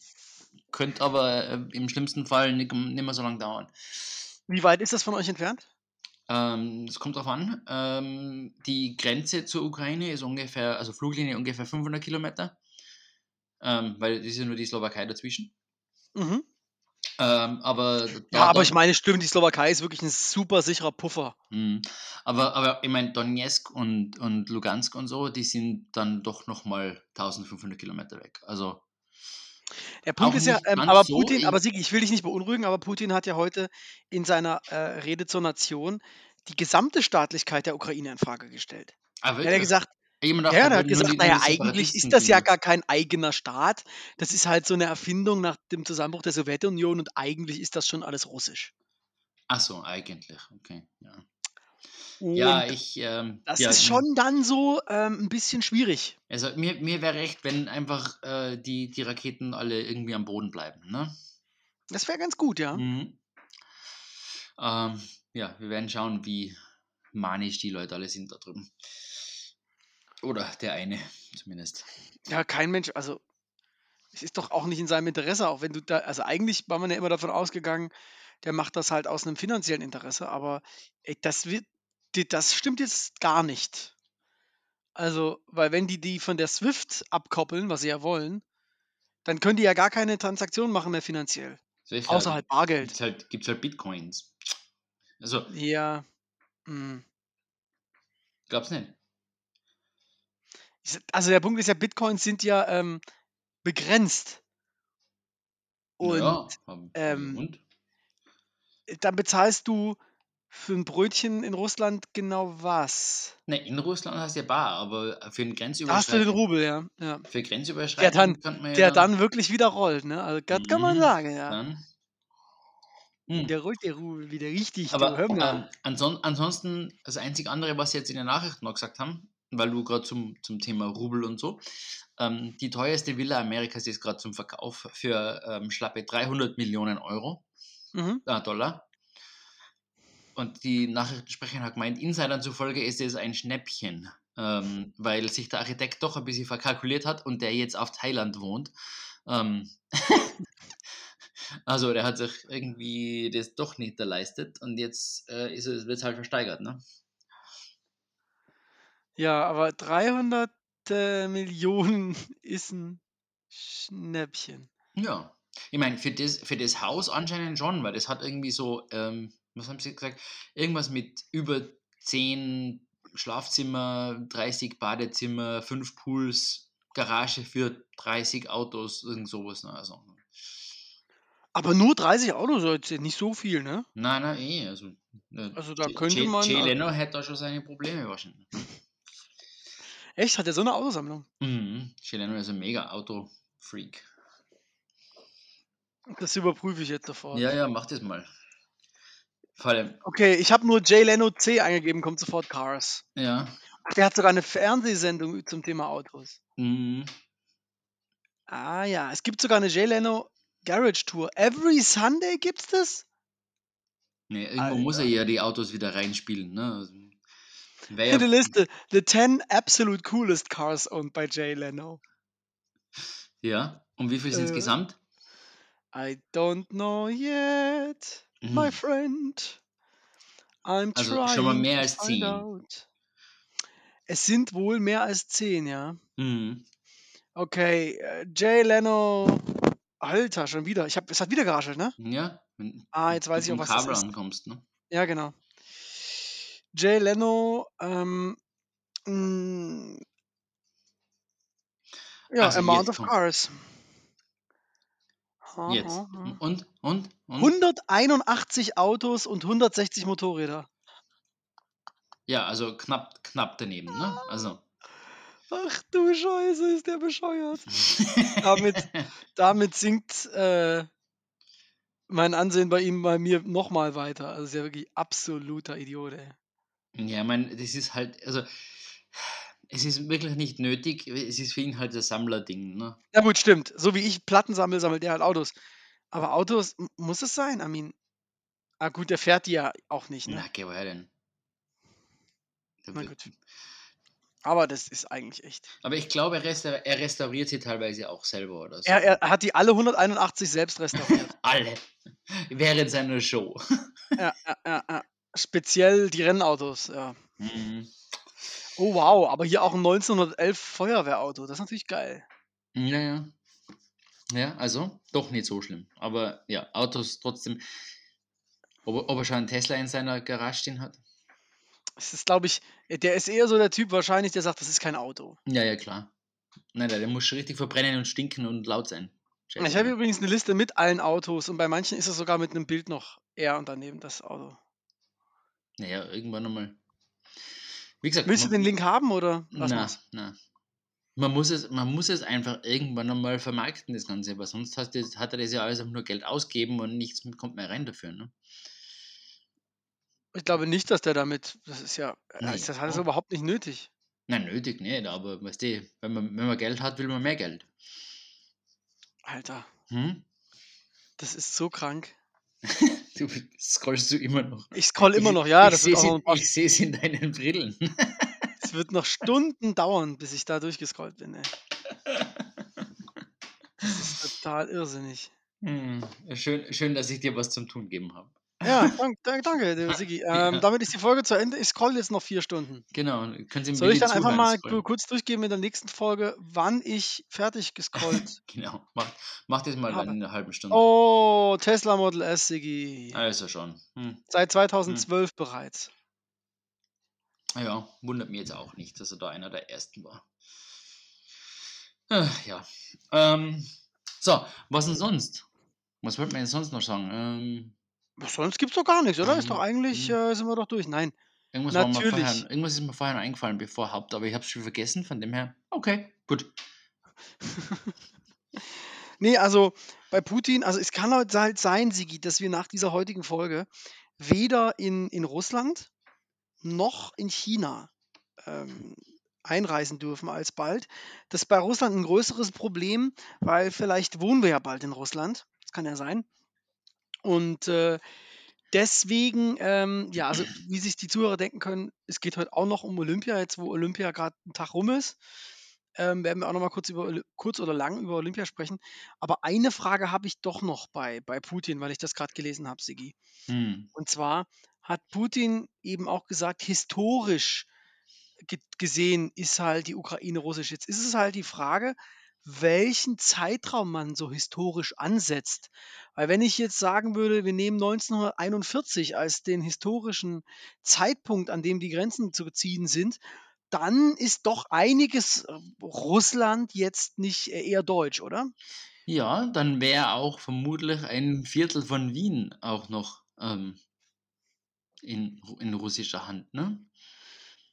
Speaker 2: könnte aber äh, im schlimmsten Fall nicht, nicht mehr so lange dauern.
Speaker 3: Wie weit ist das von euch entfernt?
Speaker 2: Ähm, es kommt drauf an. Ähm, die Grenze zur Ukraine ist ungefähr, also Fluglinie ungefähr 500 Kilometer. Ähm, weil es ist ja nur die Slowakei dazwischen.
Speaker 3: Mhm.
Speaker 2: Ähm, aber
Speaker 3: Ja, aber ich meine, stimmt, die Slowakei ist wirklich ein super sicherer Puffer.
Speaker 2: Mhm. Aber, aber ich meine, Donetsk und, und Lugansk und so, die sind dann doch nochmal 1500 Kilometer weg. Also,
Speaker 3: Der Punkt
Speaker 2: Auch
Speaker 3: ist ja, ähm, aber
Speaker 2: so
Speaker 3: Putin,
Speaker 2: in-
Speaker 3: aber Sigi, ich will dich nicht beunruhigen, aber Putin hat ja heute in seiner äh, Rede zur Nation die gesamte Staatlichkeit der Ukraine in Frage gestellt.
Speaker 2: aber
Speaker 3: Er hat gesagt,
Speaker 2: jemand
Speaker 3: ja, er hat gesagt, naja, eigentlich ist das ja gar kein eigener Staat. Das ist halt so eine Erfindung nach dem Zusammenbruch der Sowjetunion und eigentlich ist das schon alles russisch.
Speaker 2: Ach so, eigentlich, okay. Ja,
Speaker 3: Und
Speaker 2: ja ich. Ähm,
Speaker 3: das
Speaker 2: ja,
Speaker 3: ist schon dann so ähm, ein bisschen schwierig.
Speaker 2: Also, mir, mir wäre recht, wenn einfach äh, die, die Raketen alle irgendwie am Boden bleiben. Ne?
Speaker 3: Das wäre ganz gut, ja.
Speaker 2: Mhm. Ähm, ja, wir werden schauen, wie manisch die Leute alle sind da drüben. Oder der eine zumindest.
Speaker 3: Ja, kein Mensch, also es ist doch auch nicht in seinem Interesse, auch wenn du da, also eigentlich war man ja immer davon ausgegangen, der macht das halt aus einem finanziellen Interesse, aber ey, das wird, die- das stimmt jetzt gar nicht. Also, weil wenn die die von der SWIFT abkoppeln, was sie ja wollen, dann können die ja gar keine Transaktion machen mehr finanziell,
Speaker 2: Solche
Speaker 3: außer halt Bargeld.
Speaker 2: Gibt's halt, gibt's halt Bitcoins. Also,
Speaker 3: Ja, hm.
Speaker 2: glaub's nicht.
Speaker 3: Also der Punkt ist ja, Bitcoins sind ja ähm, begrenzt. Und
Speaker 2: ja,
Speaker 3: ähm,
Speaker 2: und?
Speaker 3: dann bezahlst du für ein Brötchen in Russland genau was?
Speaker 2: Ne, in Russland hast du ja Bar, aber für einen
Speaker 3: Da hast du den Rubel, ja. ja.
Speaker 2: für
Speaker 3: Der
Speaker 2: Grenzüberschreitenden
Speaker 3: dann,
Speaker 2: ja
Speaker 3: der dann wirklich wieder rollt, ne? Also das kann man
Speaker 2: Mhm,
Speaker 3: sagen, ja.
Speaker 2: dann. Hm.
Speaker 3: der rollt der Rubel wieder richtig,
Speaker 2: Aber
Speaker 3: hör mal.
Speaker 2: ähm, anson ansonsten, das einzig andere, was sie jetzt in den Nachrichten noch gesagt haben, weil du gerade zum, zum Thema Rubel und so, ähm, die teuerste Villa Amerikas ist gerade zum Verkauf für ähm, schlappe 300 Millionen Euro,
Speaker 3: Mhm.
Speaker 2: äh, Dollar. Und die Nachrichtensprecherin hat gemeint, Insidern zufolge ist es ein Schnäppchen, ähm, weil sich der Architekt doch ein bisschen verkalkuliert hat und der jetzt auf Thailand wohnt. Ähm, also der hat sich irgendwie das doch nicht geleistet und jetzt äh, ist es, wird es halt versteigert. Ne?
Speaker 3: Ja, aber 300 äh, Millionen ist ein Schnäppchen.
Speaker 2: Ja. Ich meine, für das, für das Haus anscheinend schon, weil das hat irgendwie so, ähm, was haben sie gesagt, irgendwas mit über 10 Schlafzimmer, 30 Badezimmer, 5 Pools, Garage für 30 Autos, irgend sowas. Ne? Also,
Speaker 3: Aber nur 30 Autos, jetzt nicht so viel, ne?
Speaker 2: nein, nein, eh. Also, äh,
Speaker 3: Also da könnte
Speaker 2: Jay-
Speaker 3: man.
Speaker 2: Jay
Speaker 3: äh,
Speaker 2: Leno hätte da schon seine Probleme wahrscheinlich.
Speaker 3: Echt? Hat er so eine Autosammlung?
Speaker 2: Mhm. Jay Leno ist ein mega Auto-Freak.
Speaker 3: Das überprüfe ich jetzt sofort.
Speaker 2: Ja, ja, mach das mal. Vor allem,
Speaker 3: Okay, ich habe nur Jay Leno C eingegeben, kommt sofort Cars.
Speaker 2: ja.
Speaker 3: Ach, der hat sogar eine Fernsehsendung zum Thema Autos.
Speaker 2: Mhm.
Speaker 3: Ah ja, es gibt sogar eine Jay Leno Garage Tour. Every Sunday gibt's das?
Speaker 2: Nee, irgendwo muss er
Speaker 3: Alter.
Speaker 2: ja die Autos wieder reinspielen. Ne? Also, wär
Speaker 3: Hier die Liste. The 10 absolute coolest cars owned by Jay Leno.
Speaker 2: ja. Und wie viel sind
Speaker 3: Äh,
Speaker 2: gesamt?
Speaker 3: I don't know yet, my
Speaker 2: Mhm.
Speaker 3: friend. I'm
Speaker 2: Also
Speaker 3: trying
Speaker 2: schon mal mehr als 10.
Speaker 3: out. Es sind wohl mehr als 10, ja.
Speaker 2: Mhm.
Speaker 3: Okay, äh, Jay Leno. Alter, schon wieder. Ich hab, es hat wieder geraschelt, ne?
Speaker 2: Ja, wenn
Speaker 3: Ah, jetzt weiß ich auch, was das
Speaker 2: Kabel
Speaker 3: ist.
Speaker 2: ankommst. Ne?
Speaker 3: Ja, genau. Jay Leno, ähm, mh, ja,
Speaker 2: Also
Speaker 3: Amount of
Speaker 2: kommt.
Speaker 3: Cars.
Speaker 2: Jetzt.
Speaker 3: Aha.
Speaker 2: Und, und, und?
Speaker 3: 181 Autos und 160 Motorräder.
Speaker 2: Ja, also knapp, knapp daneben, ne? Also.
Speaker 3: Ach du Scheiße, ist der bescheuert. Damit, damit sinkt äh, mein Ansehen bei ihm bei mir nochmal weiter. Also ist ja wirklich absoluter Idiot, ey.
Speaker 2: Ja, ich meine, das ist halt, also, es ist wirklich nicht nötig, es ist für ihn halt das Sammlerding, ne?
Speaker 3: Ja gut, stimmt. So wie ich Platten sammle, sammelt er halt Autos. Aber Autos, muss es sein? I mean, ah gut, der fährt die ja auch nicht, ne?
Speaker 2: Na, geh woher denn? Der
Speaker 3: Na gut. Aber das ist eigentlich echt.
Speaker 2: Aber ich glaube, er, restaur er restauriert sie teilweise auch selber oder so.
Speaker 3: Er, er hat die alle 181 selbst restauriert.
Speaker 2: Alle. Während seiner Show.
Speaker 3: ja, ja, ja, ja. Speziell die Rennautos, ja.
Speaker 2: Mhm.
Speaker 3: Oh wow, aber hier auch ein 1911 Feuerwehrauto. Das ist natürlich geil.
Speaker 2: Ja, ja. Ja, also doch nicht so schlimm. Aber ja, Autos trotzdem. Ob, er- ob er schon einen Tesla in seiner Garage stehen hat?
Speaker 3: Es ist, glaube ich, der ist eher so der Typ wahrscheinlich, der sagt, das ist kein Auto.
Speaker 2: Ja, ja, klar. Nein, nein, der muss schon richtig verbrennen und stinken und laut sein.
Speaker 3: Ich habe übrigens eine Liste mit allen Autos und bei manchen ist es sogar mit einem Bild noch er und daneben das Auto.
Speaker 2: Naja, irgendwann nochmal. Wie gesagt,
Speaker 3: Willst du den Link haben oder was
Speaker 2: na,
Speaker 3: machst
Speaker 2: na. Man muss, es, man muss es einfach irgendwann einmal vermarkten, das Ganze, weil sonst hast du, hat er das ja alles nur Geld ausgeben und nichts kommt mehr rein dafür. Ne?
Speaker 3: Ich glaube nicht, dass der damit, das ist ja,
Speaker 2: Nee,
Speaker 3: das hat es überhaupt nicht nötig.
Speaker 2: Nein, nötig nicht, aber weißt du, wenn man, wenn man Geld hat, will man mehr Geld.
Speaker 3: Alter,
Speaker 2: Hm?
Speaker 3: das ist so krank.
Speaker 2: Du scrollst du immer noch.
Speaker 3: Ich scroll immer noch, ja,
Speaker 2: ich ich sehe es in deinen Brillen.
Speaker 3: das wird noch Stunden dauern, bis ich da durchgescrollt bin, ey. Das ist total irrsinnig.
Speaker 2: Hm, schön, schön, dass ich dir was zum Tun gegeben habe.
Speaker 3: Ja, dank, dank, danke, der Sigi. Ähm,
Speaker 2: Ja.
Speaker 3: damit ist die Folge zu Ende. Ich scroll jetzt noch vier Stunden.
Speaker 2: Genau, können Sie im
Speaker 3: Soll ich dann einfach mal
Speaker 2: scrollen?
Speaker 3: ku- kurz durchgehen mit der nächsten Folge, wann ich fertig gescrollt
Speaker 2: Genau, mach, mach das mal
Speaker 3: habe?
Speaker 2: dann in einer halben Stunde.
Speaker 3: Oh, Tesla Model S, Sigi.
Speaker 2: Also schon. Hm.
Speaker 3: Seit 2012 bereits.
Speaker 2: Ja, wundert mich jetzt auch nicht, dass er da einer der ersten war. Äh, ja. Ähm, so, was denn sonst? Was wollten wir denn sonst noch sagen? Ähm,
Speaker 3: Was sonst gibt's doch gar nichts, oder? Ist doch eigentlich,
Speaker 2: mhm.
Speaker 3: äh, sind wir doch durch. Nein.
Speaker 2: irgendwas, war mir
Speaker 3: Natürlich.
Speaker 2: vorher, irgendwas ist mir vorher noch eingefallen, bevor Haupt, aber ich habe es schon vergessen, von dem her, okay, gut.
Speaker 3: Nee, also bei Putin, also es kann halt halt sein, Sigi, dass wir nach dieser heutigen Folge weder in, in Russland noch in China ähm, einreisen dürfen alsbald. Das ist bei Russland ein größeres Problem, weil vielleicht wohnen wir ja bald in Russland. Das kann ja sein. Und äh, deswegen, ähm, ja, also wie sich die Zuhörer denken können, es geht heute auch noch um Olympia, jetzt wo Olympia gerade einen Tag rum ist. Ähm, werden wir auch noch mal kurz, über, kurz oder lang über Olympia sprechen. Aber eine Frage habe ich doch noch bei, bei Putin, weil ich das gerade gelesen habe, Sigi.
Speaker 2: Hm.
Speaker 3: Und zwar hat Putin eben auch gesagt, historisch ge gesehen ist halt die Ukraine russisch. Jetzt ist es halt die Frage, welchen Zeitraum man so historisch ansetzt. Weil wenn ich jetzt sagen würde, wir nehmen 1941 als den historischen Zeitpunkt, an dem die Grenzen zu ziehen sind, dann ist doch einiges äh, Russland jetzt nicht äh, eher deutsch, oder?
Speaker 2: Ja, dann wäre auch vermutlich ein Viertel von Wien auch noch ähm, in, in russischer Hand, ne?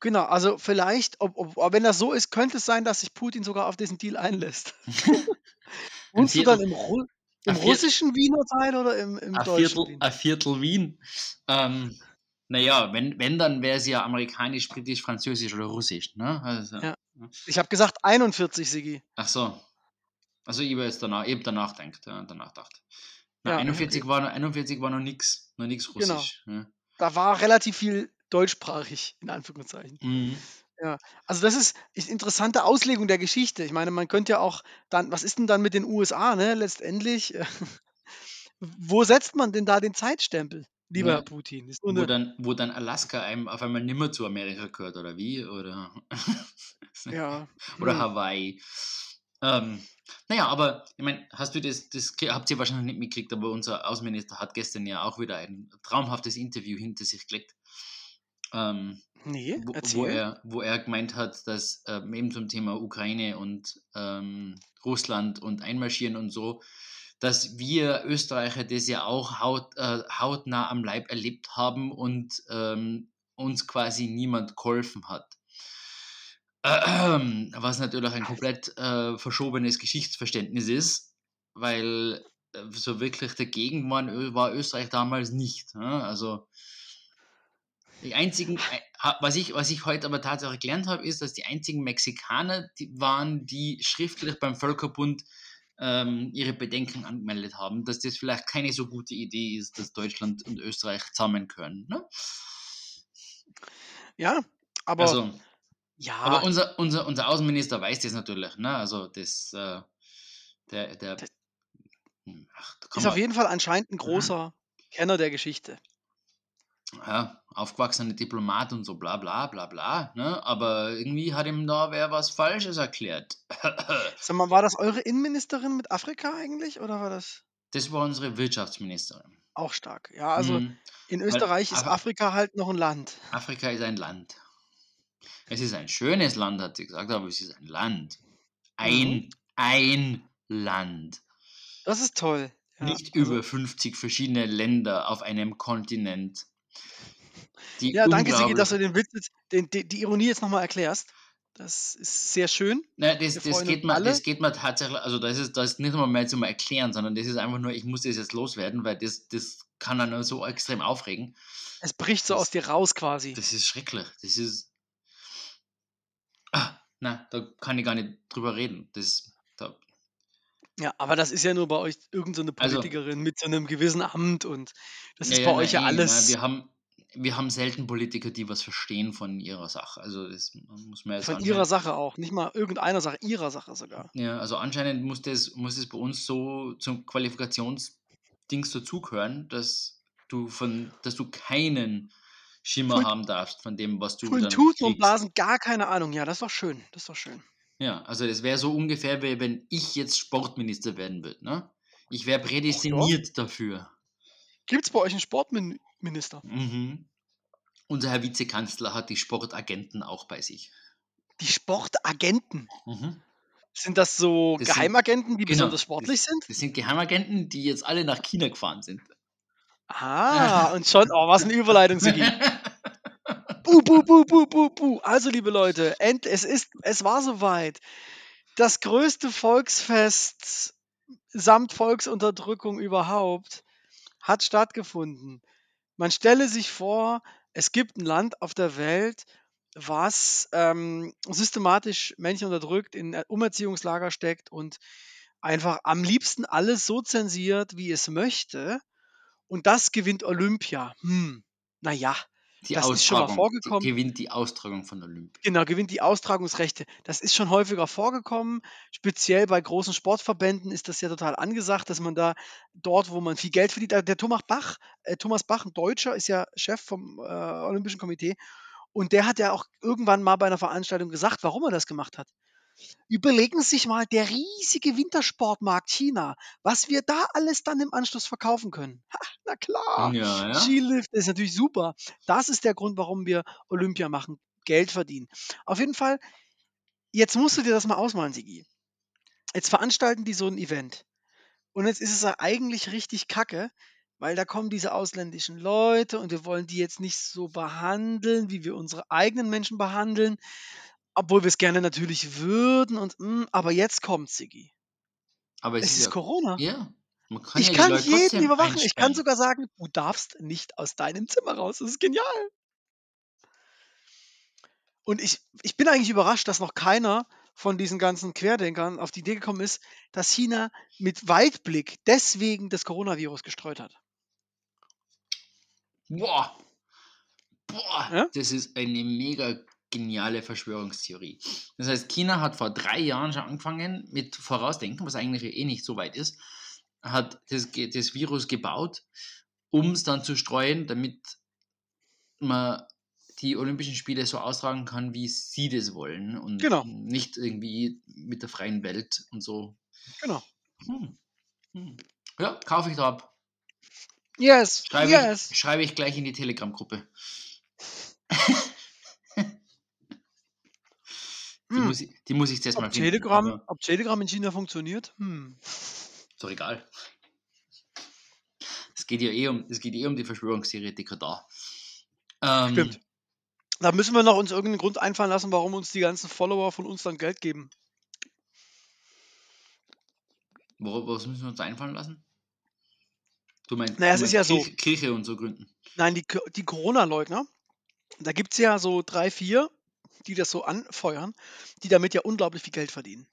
Speaker 3: Genau, also vielleicht, ob, ob, wenn das so ist, könnte es sein, dass sich Putin sogar auf diesen Deal einlässt. Wohnst du dann im, Ru im russischen Wiener Teil oder im, im deutschen
Speaker 2: Viertel,
Speaker 3: Wien?
Speaker 2: ein Viertel Wien. Ähm, naja, wenn, wenn dann wäre es ja amerikanisch, britisch, französisch oder russisch, ne? Also,
Speaker 3: Ja. Ich habe gesagt 41, Sigi.
Speaker 2: Ach so. Also ich habe jetzt danach, hab danach gedacht, ja, danach gedacht. Na,
Speaker 3: Ja,
Speaker 2: 41,
Speaker 3: okay.
Speaker 2: war, noch- 41 war noch nichts, noch nichts
Speaker 3: Genau.
Speaker 2: russisch. Ja.
Speaker 3: Da war relativ viel deutschsprachig, in Anführungszeichen.
Speaker 2: Mhm.
Speaker 3: Also das ist, ist interessante Auslegung der Geschichte. Ich meine, man könnte ja auch dann, was ist denn dann mit den USA, ne? Letztendlich, wo setzt man denn da den Zeitstempel, lieber
Speaker 2: Ja.
Speaker 3: Herr Putin?
Speaker 2: Wo, dann, wo dann Alaska einem auf einmal nimmer zu Amerika gehört, oder wie? Oder,
Speaker 3: ja.
Speaker 2: oder
Speaker 3: hm.
Speaker 2: Hawaii. Ähm, naja, aber ich meine, hast du das, das habt ihr wahrscheinlich nicht mitgekriegt, aber unser Außenminister hat gestern ja auch wieder ein traumhaftes Interview hinter sich gelegt. Ähm,
Speaker 3: Nee,
Speaker 2: wo, wo, er, wo er gemeint hat, dass ähm, eben zum Thema Ukraine und ähm, Russland und Einmarschieren und so, dass wir Österreicher das ja auch haut, äh, hautnah am Leib erlebt haben und ähm, uns quasi niemand geholfen hat. Was natürlich ein komplett äh, verschobenes Geschichtsverständnis ist, weil äh, so wirklich dagegen waren, war Österreich damals nicht. Ne? Also die einzigen, äh, was ich, was ich heute aber tatsächlich gelernt habe, ist, dass die einzigen Mexikaner die waren, die schriftlich beim Völkerbund ähm, ihre Bedenken angemeldet haben, dass das vielleicht keine so gute Idee ist, dass Deutschland und Österreich zusammen können. Ne?
Speaker 3: Ja, aber
Speaker 2: Also,
Speaker 3: ja,
Speaker 2: aber unser, unser, unser Außenminister weiß das natürlich. Ne? Also das, äh, der, der,
Speaker 3: Das-
Speaker 2: Hm, ach, da
Speaker 3: ist auf
Speaker 2: man,
Speaker 3: jeden Fall anscheinend ein großer Kenner der Geschichte.
Speaker 2: Ja, aufgewachsener Diplomat und so bla bla bla bla. Ne? Aber irgendwie hat ihm da wer was Falsches erklärt.
Speaker 3: Sag mal, war das eure Innenministerin mit Afrika eigentlich oder war das
Speaker 2: Das war unsere Wirtschaftsministerin.
Speaker 3: auch stark? Ja, also
Speaker 2: Hm,
Speaker 3: in Österreich ist
Speaker 2: Af-
Speaker 3: Afrika halt noch ein Land.
Speaker 2: Afrika ist ein Land. Es ist ein schönes Land, hat sie gesagt, aber es ist ein Land. Ein,
Speaker 3: Mhm.
Speaker 2: ein Land.
Speaker 3: Das ist toll. Ja,
Speaker 2: Nicht
Speaker 3: also,
Speaker 2: über 50 verschiedene Länder auf einem Kontinent. Die
Speaker 3: ja, danke, Sigi, dass du den Witz, jetzt, den, die, Ironie jetzt nochmal erklärst. Das ist sehr schön.
Speaker 2: Nein, das, das, geht
Speaker 3: alle.
Speaker 2: das geht mir tatsächlich, also das ist, das ist nicht einmal mehr zum Erklären, sondern das ist einfach nur, ich muss das jetzt loswerden, weil das, das kann dann so extrem aufregen.
Speaker 3: Es bricht so
Speaker 2: Das-
Speaker 3: aus dir raus quasi.
Speaker 2: Das ist schrecklich. Das ist. Ah, na, da kann ich gar nicht drüber reden. Das, da,
Speaker 3: Ja, aber das ist ja nur bei euch irgendeine so
Speaker 2: Also-
Speaker 3: Politikerin mit so einem gewissen Amt und das ist
Speaker 2: Ja,
Speaker 3: bei
Speaker 2: ja,
Speaker 3: euch ja alles.
Speaker 2: Na, wir, haben, wir haben selten Politiker, die was verstehen von ihrer Sache. Also das muss man jetzt
Speaker 3: Von ihrer Sache auch. Nicht mal irgendeiner Sache, ihrer Sache sogar.
Speaker 2: Ja, also anscheinend muss das, muss es bei uns so zum Qualifikationsdings dazugehören, dass du von, dass du keinen Schimmer
Speaker 3: Von-
Speaker 2: haben darfst von dem, was du
Speaker 3: Von Tuten und. Blasen gar keine Ahnung. Ja, das ist doch schön. Das ist doch schön.
Speaker 2: Ja, also das wäre so ungefähr, wie wenn ich jetzt Sportminister werden würde. Ne? Ich wäre prädestiniert dafür.
Speaker 3: Gibt es bei euch einen Sportminister?
Speaker 2: Mhm. Unser Herr Vizekanzler hat die Sportagenten auch bei sich.
Speaker 3: Die Sportagenten.
Speaker 2: Mhm.
Speaker 3: Sind das so
Speaker 2: Das sind-
Speaker 3: Geheimagenten, die
Speaker 2: genau,
Speaker 3: besonders sportlich sind?
Speaker 2: Das sind Geheimagenten, die jetzt alle nach China gefahren sind.
Speaker 3: Ah, und schon, oh, was eine Überleitung, Sigi. Bu, bu, bu, bu, bu, bu. Also, liebe Leute, end, es, ist, es war soweit. Das größte Volksfest samt Volksunterdrückung überhaupt hat stattgefunden. Man stelle sich vor, es gibt ein Land auf der Welt, was ähm, systematisch Menschen unterdrückt, in äh, Umerziehungslager steckt und einfach am liebsten alles so zensiert, wie es möchte. Und das gewinnt Olympia. Hm, naja,
Speaker 2: Die
Speaker 3: Das ist schon mal vorgekommen.
Speaker 2: gewinnt die Austragung von Olympia.
Speaker 3: Genau, gewinnt die Austragungsrechte. Das ist schon häufiger vorgekommen. Speziell bei großen Sportverbänden ist das ja total angesagt, dass man da dort, wo man viel Geld verdient, äh, der Thomas Bach, äh, Thomas Bach, ein Deutscher, ist ja Chef vom äh, Olympischen Komitee. Und der hat ja auch irgendwann mal bei einer Veranstaltung gesagt, warum er das gemacht hat. Überlegen Sie sich mal, der riesige Wintersportmarkt China, was wir da alles dann im Anschluss verkaufen können. Ha, na klar.
Speaker 2: Ja, ja.
Speaker 3: Skilift ist natürlich super. Das ist der Grund, warum wir Olympia machen, Geld verdienen. Auf jeden Fall, jetzt musst du dir das mal ausmalen, Sigi. Jetzt veranstalten die so ein Event. Und jetzt ist es ja eigentlich richtig kacke, weil da kommen diese ausländischen Leute und wir wollen die jetzt nicht so behandeln, wie wir unsere eigenen Menschen behandeln, obwohl wir es gerne natürlich würden. Und mm, aber jetzt kommt Sigi.
Speaker 2: Aber es,
Speaker 3: Es
Speaker 2: ist ja,
Speaker 3: Corona.
Speaker 2: ja. Man kann
Speaker 3: Ich
Speaker 2: ja
Speaker 3: kann jeden überwachen. Ich kann
Speaker 2: einsperren.
Speaker 3: sogar sagen, du darfst nicht aus deinem Zimmer raus. Das ist genial. Und ich, ich bin eigentlich überrascht, dass noch keiner von diesen ganzen Querdenkern auf die Idee gekommen ist, dass China mit Weitblick deswegen das Coronavirus gestreut hat.
Speaker 2: Boah. Boah.
Speaker 3: Ja?
Speaker 2: Das ist eine mega geniale Verschwörungstheorie. Das heißt, China hat vor drei Jahren schon angefangen mit Vorausdenken, was eigentlich eh nicht so weit ist, hat das, das Virus gebaut, um es dann zu streuen, damit man die Olympischen Spiele so austragen kann, wie sie das wollen und
Speaker 3: Genau.
Speaker 2: nicht irgendwie mit der freien Welt und so.
Speaker 3: Genau.
Speaker 2: Hm. Hm. Ja, kaufe ich da ab.
Speaker 3: Yes,
Speaker 2: Schreibe,
Speaker 3: yes.
Speaker 2: ich, schreibe ich gleich in die Telegram-Gruppe. Die,
Speaker 3: Hm.
Speaker 2: muss ich, die muss ich jetzt mal
Speaker 3: Ob
Speaker 2: finden.
Speaker 3: Telegram,
Speaker 2: aber
Speaker 3: ob Telegram in China funktioniert? Hm.
Speaker 2: Ist doch egal. Es geht ja eh um, es geht eh um die Verschwörungstheoretiker da. Ähm,
Speaker 3: Stimmt. Da müssen wir noch uns irgendeinen Grund einfallen lassen, warum uns die ganzen Follower von uns dann Geld geben.
Speaker 2: Was müssen wir uns einfallen lassen? Du meinst,
Speaker 3: Naja,
Speaker 2: du
Speaker 3: es ist
Speaker 2: meinst
Speaker 3: ja so.
Speaker 2: Kirche, Kirche und so gründen.
Speaker 3: Nein, die, die Corona-Leugner, da gibt es ja so drei, vier, die das so anfeuern, die damit ja unglaublich viel Geld verdienen.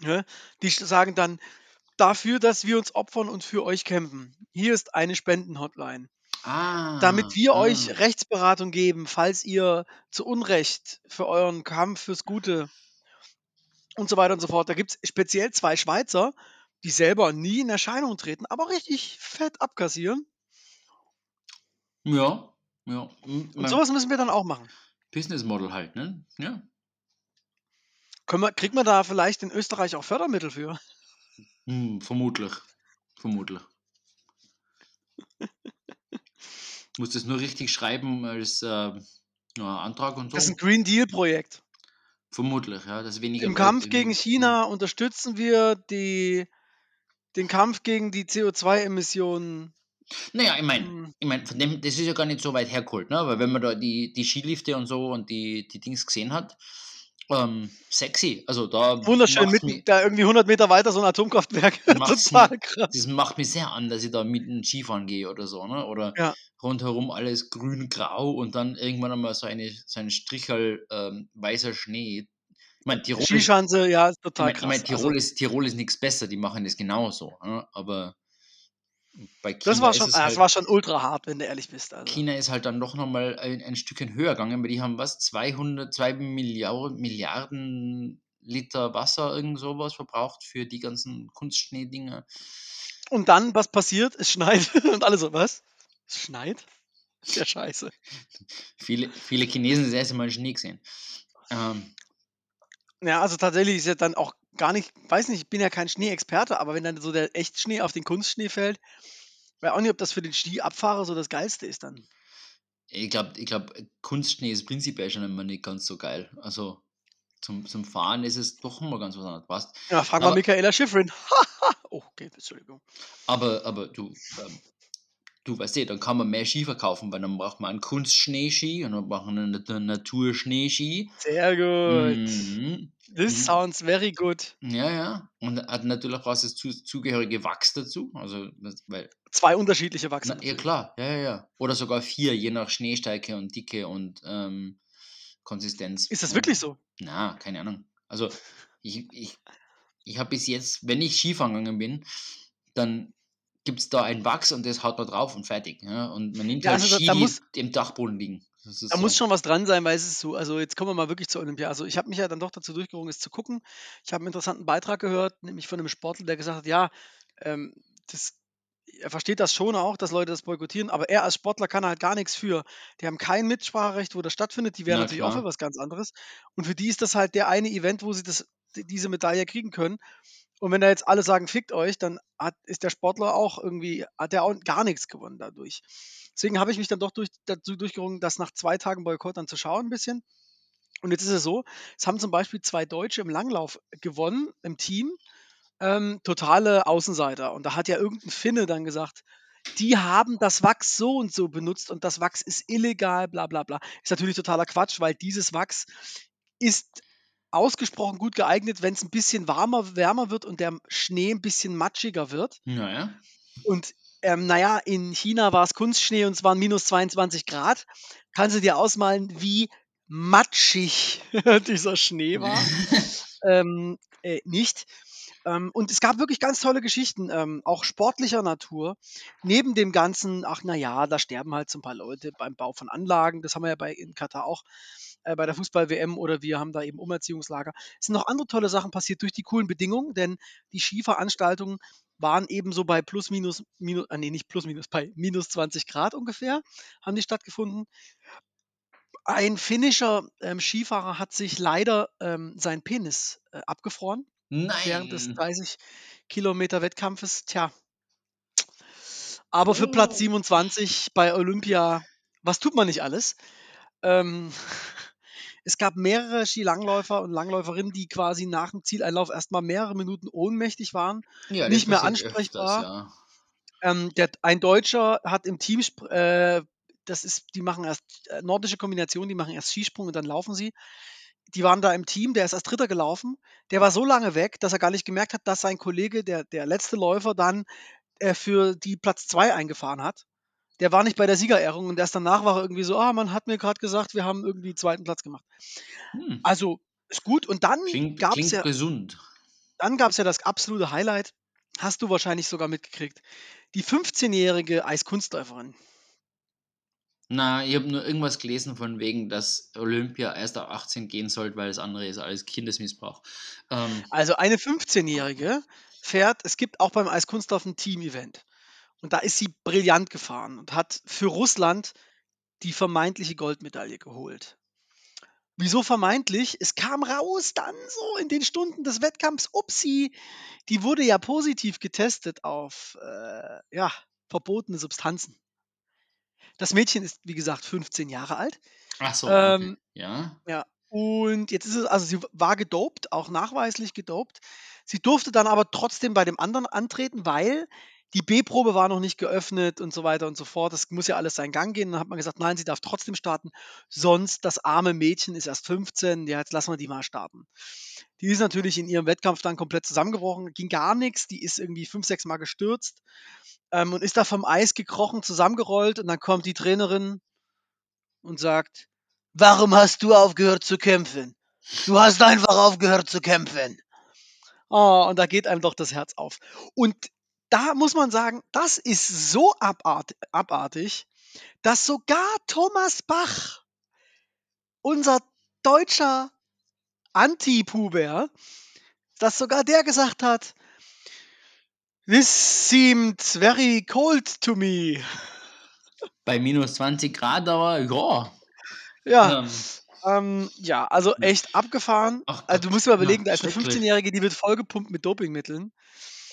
Speaker 3: Ne? Die sagen dann, dafür, dass wir uns opfern und für euch kämpfen. Hier ist eine Spendenhotline.
Speaker 2: Ah,
Speaker 3: damit wir
Speaker 2: ah.
Speaker 3: euch Rechtsberatung geben, falls ihr zu Unrecht für euren Kampf fürs Gute und so weiter und so fort. Da gibt es speziell zwei Schweizer, die selber nie in Erscheinung treten, aber richtig fett abkassieren.
Speaker 2: Ja, ja. M-
Speaker 3: Und sowas müssen wir dann auch machen.
Speaker 2: Business Model halt, ne? Ja.
Speaker 3: Können wir, kriegt man da vielleicht in Österreich auch Fördermittel für?
Speaker 2: Hm, vermutlich. Vermutlich. Muss das nur richtig schreiben als äh, Antrag und so?
Speaker 3: Das ist ein Green Deal-Projekt.
Speaker 2: Vermutlich, ja. Das weniger
Speaker 3: Im Kampf gegen China unterstützen wir die, den Kampf gegen die CO2-Emissionen.
Speaker 2: Naja, ich meine,
Speaker 3: Hm.
Speaker 2: ich mein, von dem, das ist ja gar nicht so weit hergeholt, ne? Weil wenn man da die, die Skilifte und so und die, die Dings gesehen hat, ähm, sexy. Also da
Speaker 3: Wunderschön, mitten
Speaker 2: mich-
Speaker 3: da irgendwie 100 Meter weiter so ein Atomkraftwerk. Total krass.
Speaker 2: das macht mich sehr an, dass ich da mitten Skifahren gehe oder so, ne? Oder
Speaker 3: Ja.
Speaker 2: rundherum alles grün-grau und dann irgendwann einmal so, eine, so ein Strichel ähm, weißer Schnee. Ich meine, Tirol, ist, ich
Speaker 3: Skischanze, ja, ist
Speaker 2: mein,
Speaker 3: total
Speaker 2: ich
Speaker 3: krass.
Speaker 2: mein, Tirol,
Speaker 3: also,
Speaker 2: ist, Tirol ist nichts besser, die machen das genauso. Ne? Aber bei China
Speaker 3: das war
Speaker 2: ist
Speaker 3: schon,
Speaker 2: es
Speaker 3: ah,
Speaker 2: halt,
Speaker 3: das war schon ultra hart, wenn du ehrlich bist. Also.
Speaker 2: China ist halt dann doch nochmal ein, ein Stückchen höher gegangen, weil die haben was, 200, 2 Milliarden, Milliarden Liter Wasser, irgend sowas verbraucht für die ganzen Kunstschneedinger.
Speaker 3: Und dann, was passiert? Es schneit. Und alle so, was? Es schneit? Ist ja scheiße.
Speaker 2: Viele, viele Chinesen das erste Mal Schnee gesehen. Ähm,
Speaker 3: Ja, also tatsächlich ist ja dann auch gar nicht, weiß nicht, ich bin ja kein Schneeexperte, aber wenn dann so der Echtschnee auf den Kunstschnee fällt, weiß auch nicht, ob das für den Skiabfahrer so das Geilste ist dann.
Speaker 2: ich glaube, ich glaub, Kunstschnee ist prinzipiell schon immer nicht ganz so geil. Also zum, zum Fahren ist es doch immer ganz was anderes. Weißt?
Speaker 3: Ja, frag mal
Speaker 2: Aber-
Speaker 3: Michaela Schifrin. oh, okay, Entschuldigung.
Speaker 2: Aber, aber du, ähm, du weißt eh, dann kann man mehr Ski verkaufen, weil dann braucht man einen Kunstschneeski und dann braucht man einen Nat- Naturschneeski.
Speaker 3: Sehr gut.
Speaker 2: Mhm.
Speaker 3: This
Speaker 2: Mhm.
Speaker 3: sounds very good.
Speaker 2: Ja, ja. Und hat natürlich brauchst du das zu, zugehörige Wachs dazu. Also, weil,
Speaker 3: Zwei unterschiedliche Wachsen.
Speaker 2: na, ja klar, ja, ja, ja. Oder sogar vier, je nach Schneestärke und Dicke und ähm, Konsistenz.
Speaker 3: Ist das wirklich so?
Speaker 2: Na, keine Ahnung. Also, ich, ich, ich habe bis jetzt, wenn ich Skifahren gegangen bin, dann gibt es da ein Wachs und das haut man drauf und fertig. Ja? Und man nimmt
Speaker 3: Ja,
Speaker 2: halt
Speaker 3: also
Speaker 2: Ski,
Speaker 3: da
Speaker 2: die
Speaker 3: muss-
Speaker 2: im Dachboden liegen.
Speaker 3: Da
Speaker 2: so.
Speaker 3: muss schon was dran sein, weil es ist so, also jetzt kommen wir mal wirklich zur Olympia. Also ich habe mich ja dann doch dazu durchgerungen, es zu gucken. Ich habe einen interessanten Beitrag gehört, nämlich von einem Sportler, der gesagt hat, ja, ähm, das, er versteht das schon auch, dass Leute das boykottieren, aber er als Sportler kann halt gar nichts für. Die haben kein Mitspracherecht, wo das stattfindet. Die wären
Speaker 2: Na
Speaker 3: natürlich auch
Speaker 2: klar.
Speaker 3: für was ganz anderes. Und für die ist das halt der eine Event, wo sie das, die- diese Medaille kriegen können. Und wenn da jetzt alle sagen, fickt euch, dann hat, ist der Sportler auch irgendwie, hat er auch gar nichts gewonnen dadurch. Deswegen habe ich mich dann doch durch, dazu durchgerungen, das nach zwei Tagen Boykott dann zu schauen ein bisschen. Und jetzt ist es so, es haben zum Beispiel zwei Deutsche im Langlauf gewonnen, im Team, ähm, totale Außenseiter. Und da hat ja irgendein Finne dann gesagt, die haben das Wachs so und so benutzt und das Wachs ist illegal, bla bla bla. Ist natürlich totaler Quatsch, weil dieses Wachs ist ausgesprochen gut geeignet, wenn es ein bisschen warmer, wärmer wird und der Schnee ein bisschen matschiger wird.
Speaker 2: Naja.
Speaker 3: Und ähm, naja, in China war es Kunstschnee und es waren minus 22 Grad. Kannst du dir ausmalen, wie matschig dieser Schnee war? ähm, äh, nicht. Ähm, und es gab wirklich ganz tolle Geschichten, ähm, auch sportlicher Natur. Neben dem Ganzen, ach naja, da sterben halt so ein paar Leute beim Bau von Anlagen. Das haben wir ja bei, in Katar auch äh, bei der Fußball-WM oder wir haben da eben Umerziehungslager. Es sind noch andere tolle Sachen passiert durch die coolen Bedingungen, denn die Skiveranstaltungen waren ebenso bei plus minus, minus ah, nee, nicht plus minus, bei minus 20 Grad ungefähr, haben die stattgefunden. Ein finnischer ähm, Skifahrer hat sich leider ähm, sein Penis äh, abgefroren während des
Speaker 2: Nein.
Speaker 3: 30 Kilometer Wettkampfes. Tja. Aber für Platz
Speaker 2: Oh.
Speaker 3: 27 bei Olympia, was tut man nicht alles? Ähm, Es gab mehrere Skilangläufer und Langläuferinnen, die quasi nach dem Zieleinlauf erstmal mehrere Minuten ohnmächtig waren,
Speaker 2: Ja,
Speaker 3: nicht mehr ansprechbar.
Speaker 2: öfters, ja.
Speaker 3: Ähm, der, ein Deutscher hat im Team, äh, das ist, die machen erst äh, nordische Kombination, die machen erst Skisprung und dann laufen sie. Die waren da im Team, der ist als Dritter gelaufen. Der war so lange weg, dass er gar nicht gemerkt hat, dass sein Kollege, der, der letzte Läufer, dann äh, für die Platz zwei eingefahren hat. Der war nicht bei der Siegerehrung und erst danach war er irgendwie so, ah, man hat mir gerade gesagt, wir haben irgendwie zweiten Platz gemacht.
Speaker 2: Hm.
Speaker 3: Also ist gut. Und dann gab es ja,
Speaker 2: gesund.
Speaker 3: dann gab's ja das absolute Highlight. Hast du wahrscheinlich sogar mitgekriegt. Die 15-jährige Eiskunstläuferin.
Speaker 2: Na, ich habe nur irgendwas gelesen von wegen, dass Olympia erst ab 18 gehen sollte, weil das andere ist alles Kindesmissbrauch. Ähm,
Speaker 3: Also eine 15-jährige fährt, es gibt auch beim Eiskunstlauf ein Team-Event. Und da ist sie brillant gefahren und hat für Russland die vermeintliche Goldmedaille geholt. Wieso vermeintlich? Es kam raus dann so in den Stunden des Wettkampfs, upsi, die wurde ja positiv getestet auf äh, ja, verbotene Substanzen. Das Mädchen ist, wie gesagt, 15 Jahre alt.
Speaker 2: ach so, okay.
Speaker 3: Ähm,
Speaker 2: ja.
Speaker 3: ja. Und jetzt ist es, also sie war gedopt, auch nachweislich gedopt. Sie durfte dann aber trotzdem bei dem anderen antreten, weil die B-Probe war noch nicht geöffnet und so weiter und so fort. Das muss ja alles seinen Gang gehen. Dann hat man gesagt, nein, sie darf trotzdem starten. Sonst, das arme Mädchen ist erst 15. Ja, jetzt lassen wir die mal starten. Die ist natürlich in ihrem Wettkampf dann komplett zusammengebrochen. Ging gar nichts. Die ist irgendwie fünf, sechs Mal gestürzt ähm, und ist da vom Eis gekrochen, zusammengerollt. Und dann kommt die Trainerin und sagt, warum hast du aufgehört zu kämpfen? Du hast einfach aufgehört zu kämpfen. Oh, und da geht einem doch das Herz auf. Und da muss man sagen, das ist so abart abartig, dass sogar Thomas Bach, unser deutscher Anti-Puber, dass sogar der gesagt hat, This seemed very cold to me.
Speaker 2: Bei minus 20 Grad, aber ja.
Speaker 3: Ja,
Speaker 2: Ähm,
Speaker 3: ähm, ja, also echt abgefahren.
Speaker 2: Ach
Speaker 3: Also du musst mal überlegen, da ist eine
Speaker 2: schrecklich.
Speaker 3: 15-Jährige, die wird vollgepumpt mit Dopingmitteln,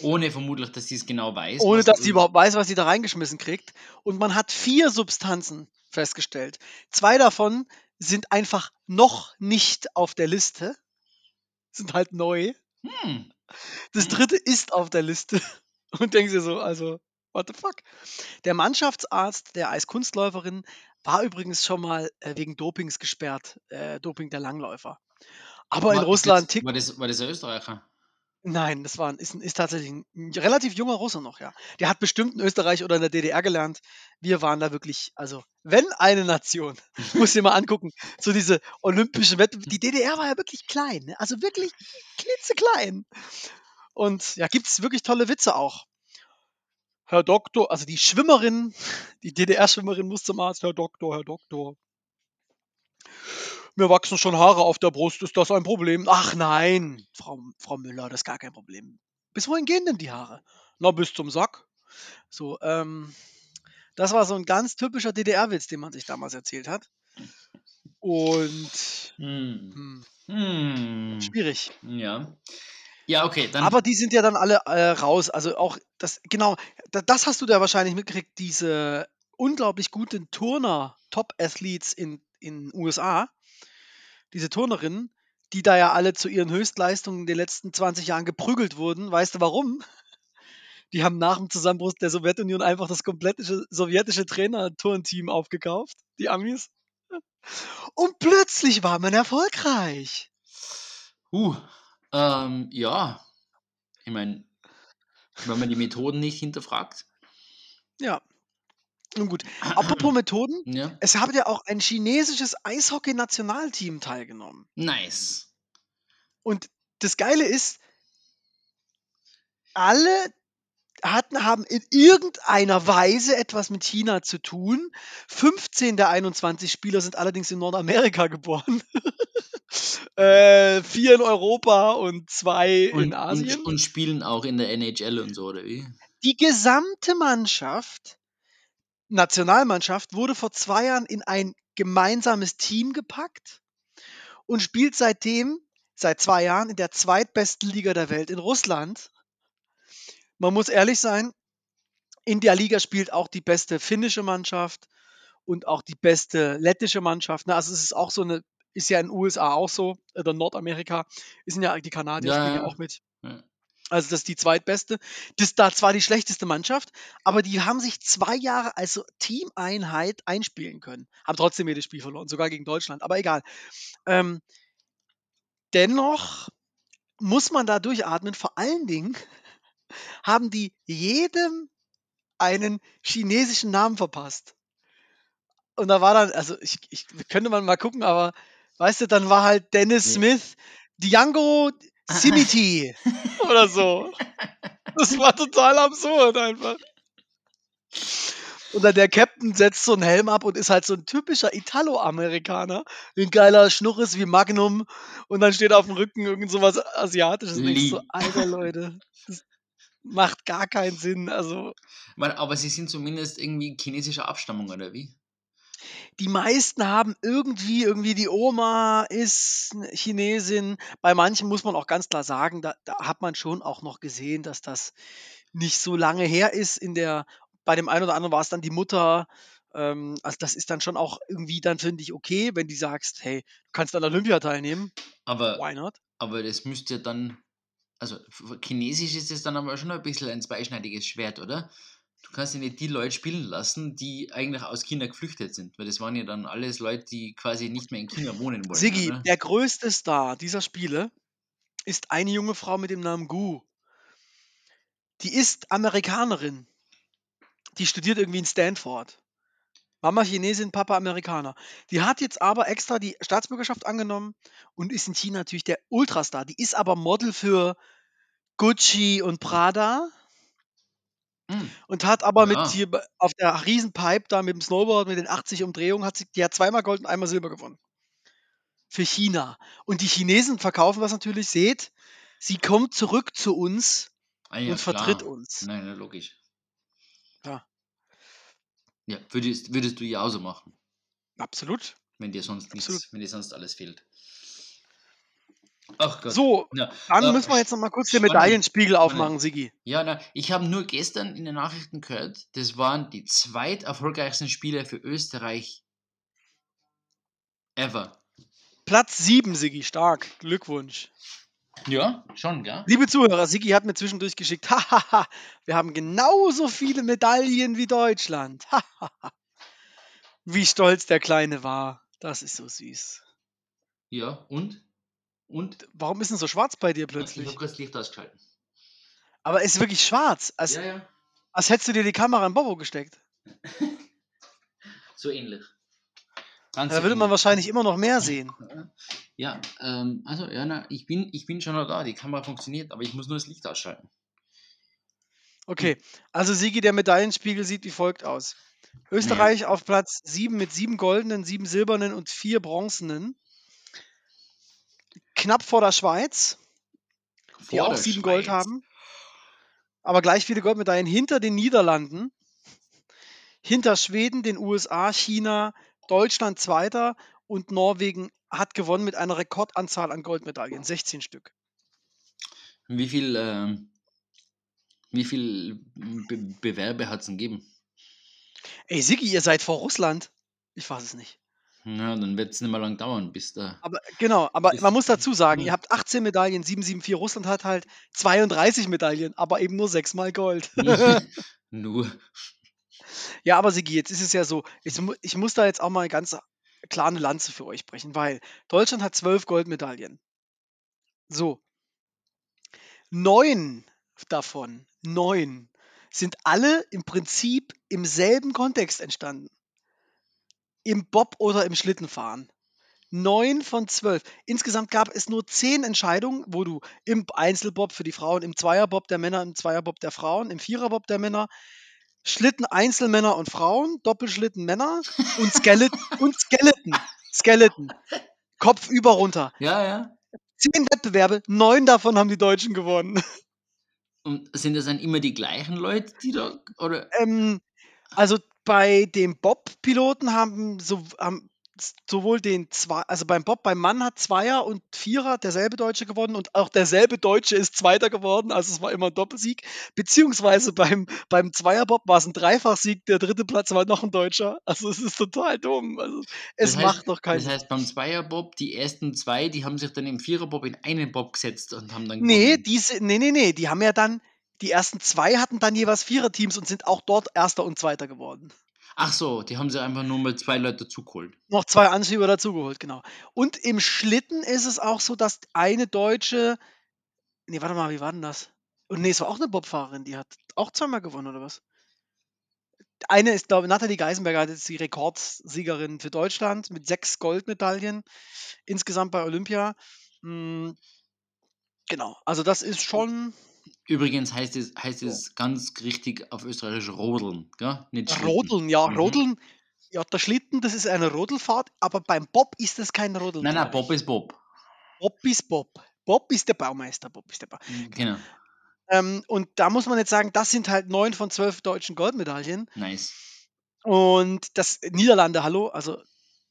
Speaker 2: ohne vermutlich, dass sie es genau weiß.
Speaker 3: ohne dass sie überhaupt weiß, was sie da reingeschmissen kriegt. Und man hat vier Substanzen festgestellt. Zwei davon sind einfach noch nicht auf der Liste, sind halt neu.
Speaker 2: Hm,
Speaker 3: Das dritte ist auf der Liste. Und denkst dir so, also, what the fuck? Der Mannschaftsarzt der Eiskunstläuferin war übrigens schon mal äh, wegen Dopings gesperrt, äh, Doping der Langläufer. Aber in
Speaker 2: war,
Speaker 3: Russland
Speaker 2: das,
Speaker 3: tickt.
Speaker 2: war, das, war das ein Österreicher?
Speaker 3: Nein, das war, ist, ist tatsächlich ein, ein relativ junger Russe noch, ja. Der hat bestimmt in Österreich oder in der DDR gelernt. Wir waren da wirklich, also, wenn eine Nation, muss dir mal angucken, so diese olympischen Wettbewerbe. Die DDR war ja wirklich klein, ne? also wirklich klitzeklein. Und ja, gibt es wirklich tolle Witze auch. Herr Doktor, also die Schwimmerin, die DDR-Schwimmerin muss zum Arzt, Herr Doktor, Herr Doktor. Mir wachsen schon Haare auf der Brust, ist das ein Problem? Ach nein, Frau, Frau Müller, das ist gar kein Problem. Bis wohin gehen denn die Haare? Na, bis zum Sack. So, ähm, das war so ein ganz typischer DDR-Witz, den man sich damals erzählt hat. Und
Speaker 2: Hm.
Speaker 3: hm,
Speaker 2: Hm.
Speaker 3: schwierig.
Speaker 2: Ja. Ja, okay, dann.
Speaker 3: Aber die sind ja dann alle äh, raus. Also auch das, genau, da, das hast du da wahrscheinlich mitgekriegt, diese unglaublich guten Turner, Top-Athletes in in USA, diese Turnerinnen, die da ja alle zu ihren Höchstleistungen in den letzten 20 Jahren geprügelt wurden. Weißt du warum? Die haben nach dem Zusammenbruch der Sowjetunion einfach das komplette sowjetische Trainer-Turnteam aufgekauft, die Amis. Und plötzlich war man erfolgreich.
Speaker 2: Uh, ähm, ja. Ich meine, wenn man die Methoden nicht hinterfragt.
Speaker 3: Ja. Nun gut. Apropos Methoden,
Speaker 2: Ja.
Speaker 3: es hat ja auch ein chinesisches Eishockey-Nationalteam teilgenommen.
Speaker 2: Nice.
Speaker 3: Und das Geile ist, alle hatten, haben in irgendeiner Weise etwas mit China zu tun. 15 der 21 Spieler sind allerdings in Nordamerika geboren. äh, vier in Europa und zwei
Speaker 2: Und,
Speaker 3: in Asien.
Speaker 2: und, und spielen auch in der NHL und so, oder wie?
Speaker 3: Die gesamte Mannschaft, Nationalmannschaft, wurde vor zwei Jahren in ein gemeinsames Team gepackt und spielt seitdem, seit zwei Jahren, in der zweitbesten Liga der Welt in Russland. Man muss ehrlich sein, in der Liga spielt auch die beste finnische Mannschaft und auch die beste lettische Mannschaft. Ne? Also es ist auch so eine, ist ja in den USA auch so, oder Nordamerika, sind ja die Kanadier
Speaker 2: Ja,
Speaker 3: spielen ja
Speaker 2: ja.
Speaker 3: auch mit.
Speaker 2: Ja.
Speaker 3: Also das ist die zweitbeste. Das ist da zwar die schlechteste Mannschaft, aber die haben sich zwei Jahre als Teameinheit einspielen können. Haben trotzdem jedes Spiel verloren, sogar gegen Deutschland, aber egal. Ähm, dennoch muss man da durchatmen. Vor allen Dingen haben die jedem einen chinesischen Namen verpasst. Und da war dann, also ich, ich könnte man mal gucken, aber weißt du, dann war halt Dennis
Speaker 2: Nee.
Speaker 3: Smith, Django Simiti oder so. Das war total absurd einfach. Und dann der Captain setzt so einen Helm ab und ist halt so ein typischer Italo-Amerikaner. Ein geiler Schnurres wie Magnum. Und dann steht auf dem Rücken irgend sowas Asiatisches. Und denkst so, alter Leute, das macht gar keinen Sinn. Also
Speaker 2: Man, aber sie sind zumindest irgendwie chinesischer Abstammung, oder wie?
Speaker 3: Die meisten haben irgendwie, irgendwie die Oma ist Chinesin. Bei manchen muss man auch ganz klar sagen, da, da hat man schon auch noch gesehen, dass das nicht so lange her ist. In der, bei dem einen oder anderen war es dann die Mutter. Ähm, also das ist dann schon auch irgendwie dann, finde ich, okay, wenn du sagst, hey, du kannst an Olympia teilnehmen.
Speaker 2: Aber,
Speaker 3: Why not?
Speaker 2: aber das müsste ja dann, also Chinesisch ist es dann aber schon ein bisschen ein zweischneidiges Schwert, oder? Du kannst ja nicht die Leute spielen lassen, die eigentlich aus China geflüchtet sind, weil das waren ja dann alles Leute, die quasi nicht mehr in China wohnen wollen.
Speaker 3: Siggi,
Speaker 2: oder?
Speaker 3: der größte Star dieser Spiele ist eine junge Frau mit dem Namen Gu. Die ist Amerikanerin. Die studiert irgendwie in Stanford. Mama Chinesin, Papa Amerikaner. Die hat jetzt aber extra die Staatsbürgerschaft angenommen und ist in China natürlich der Ultrastar. Die ist aber Model für Gucci und Prada
Speaker 2: Hm.
Speaker 3: und hat aber
Speaker 2: Ja.
Speaker 3: mit hier be- auf der Riesenpipe da mit dem Snowboard mit den 80 Umdrehungen hat sie, die hat zweimal Gold und einmal Silber gewonnen. Für China. Und die Chinesen verkaufen was natürlich, seht, sie kommt zurück zu uns
Speaker 2: Ah, ja,
Speaker 3: und vertritt
Speaker 2: klar.
Speaker 3: uns.
Speaker 2: Nein, na, logisch.
Speaker 3: Ja.
Speaker 2: Ja, würdest, würdest du ja auch so machen,
Speaker 3: Absolut.
Speaker 2: wenn dir sonst
Speaker 3: Absolut.
Speaker 2: nichts, wenn dir sonst alles fehlt. Ach Gott.
Speaker 3: So,
Speaker 2: Ja,
Speaker 3: dann
Speaker 2: äh,
Speaker 3: müssen wir jetzt noch mal kurz den. Medaillenspiegel
Speaker 2: Spannend.
Speaker 3: aufmachen, Sigi.
Speaker 2: Ja, na, ich habe nur gestern in den Nachrichten gehört, das waren die zweit erfolgreichsten Spiele für Österreich ever.
Speaker 3: Platz 7, Sigi, stark. Glückwunsch.
Speaker 2: Ja, schon, gell?
Speaker 3: Liebe Zuhörer, Sigi hat mir zwischendurch geschickt, hahaha, wir haben genauso viele Medaillen wie Deutschland. Hahaha. wie stolz der Kleine war. Das ist so süß.
Speaker 2: Ja, und? Und?
Speaker 3: Warum ist denn so schwarz bei dir
Speaker 2: Ich
Speaker 3: plötzlich?
Speaker 2: habe kurz Licht ausgeschalten.
Speaker 3: Aber es ist wirklich schwarz, als,
Speaker 2: Ja, ja.
Speaker 3: als hättest du dir die Kamera in Bobo gesteckt.
Speaker 2: So ähnlich. Ganz
Speaker 3: Da würde man wahrscheinlich immer noch mehr sehen.
Speaker 2: Ja, ähm, also, ja, na, ich bin, ich bin schon noch da. Die Kamera funktioniert, aber ich muss nur das Licht ausschalten.
Speaker 3: Okay, also Sigi, der Medaillenspiegel sieht wie folgt aus. Österreich auf Platz 7 mit sieben goldenen, sieben silbernen und vier bronzenen. Knapp vor der Schweiz, die
Speaker 2: Vor
Speaker 3: auch
Speaker 2: der
Speaker 3: sieben Gold
Speaker 2: Schweiz.
Speaker 3: haben. Aber gleich viele Goldmedaillen hinter den Niederlanden, hinter Schweden, den USA, China, Deutschland Zweiter und Norwegen hat gewonnen mit einer Rekordanzahl an Goldmedaillen, 16 Stück.
Speaker 2: Wie viel, ähm, wie viel Be Bewerbe hat es denn gegeben?
Speaker 3: Ey, Sigi, ihr seid vor Russland. Ich fasse es nicht.
Speaker 2: Ja, dann wird es nicht mehr lang dauern, bis da.
Speaker 3: Aber genau, aber man muss dazu sagen, ihr habt 18 Medaillen, 774. Russland hat halt 32 Medaillen, aber eben nur sechsmal Gold.
Speaker 2: Nur.
Speaker 3: ja, aber Sigi, jetzt ist es ja so, ich, ich muss da jetzt auch mal ganz klar eine Lanze für euch brechen, weil Deutschland hat 12 Goldmedaillen. So. Neun davon, neun, sind alle im Prinzip im selben Kontext entstanden. Im Bob oder im Schlittenfahren. Neun von zwölf. Insgesamt gab es nur zehn Entscheidungen, wo du im Einzelbob für die Frauen, im Zweierbob der Männer, im Zweierbob der Frauen, im Viererbob der Männer, Schlitten Einzelmänner und Frauen, Doppelschlitten Männer und Skeleton und Skeleton. Skeleton. Kopf über runter.
Speaker 2: Ja, ja.
Speaker 3: Zehn Wettbewerbe, neun davon haben die Deutschen gewonnen.
Speaker 2: Und sind das dann immer die gleichen Leute, die da. Oder?
Speaker 3: Ähm, also bei dem Bob-Piloten haben, so, haben sowohl den zwei, also beim Bob, beim Mann hat Zweier und Vierer derselbe Deutsche gewonnen und auch derselbe Deutsche ist Zweiter geworden, also es war immer ein Doppelsieg. Beziehungsweise beim, beim Zweierbob war es ein Dreifachsieg, der dritte Platz war noch ein Deutscher. Also es ist total dumm. Also es
Speaker 2: Das heißt,
Speaker 3: macht doch keinen
Speaker 2: das heißt, beim Zweierbob, die ersten zwei, die haben sich dann im Viererbob in einen Bob gesetzt und haben dann
Speaker 3: Nee, diese, nee, nee, nee, die haben ja dann, die ersten zwei hatten dann jeweils Viererteams und sind auch dort Erster und Zweiter geworden.
Speaker 2: Ach so, die haben sie einfach nur mal zwei Leute dazugeholt.
Speaker 3: Noch zwei Anschieber dazugeholt, genau. Und im Schlitten ist es auch so, dass eine Deutsche, nee, warte mal, wie war denn das? Und nee, es war auch eine Bobfahrerin, die hat auch zweimal gewonnen, oder was? Eine ist, glaube ich, Nathalie Geisenberger, das ist die Rekordsiegerin für Deutschland mit sechs Goldmedaillen insgesamt bei Olympia. Hm, genau, also das ist schon
Speaker 2: Übrigens heißt es, heißt es ganz richtig auf Österreichisch Rodeln, gell? Nicht Schlitten.
Speaker 3: Rodeln, ja,
Speaker 2: Mhm.
Speaker 3: Rodeln. Ja, der Schlitten, das ist eine Rodelfahrt, aber beim Bob ist das kein Rodeln.
Speaker 2: Nein, nein, Bob ist Bob.
Speaker 3: Bob ist Bob. Bob ist der Baumeister, Bob ist der ba
Speaker 2: Genau.
Speaker 3: ähm, Und da muss man jetzt sagen, das sind halt neun von zwölf deutschen Goldmedaillen.
Speaker 2: Nice.
Speaker 3: Und das Niederlande, hallo, also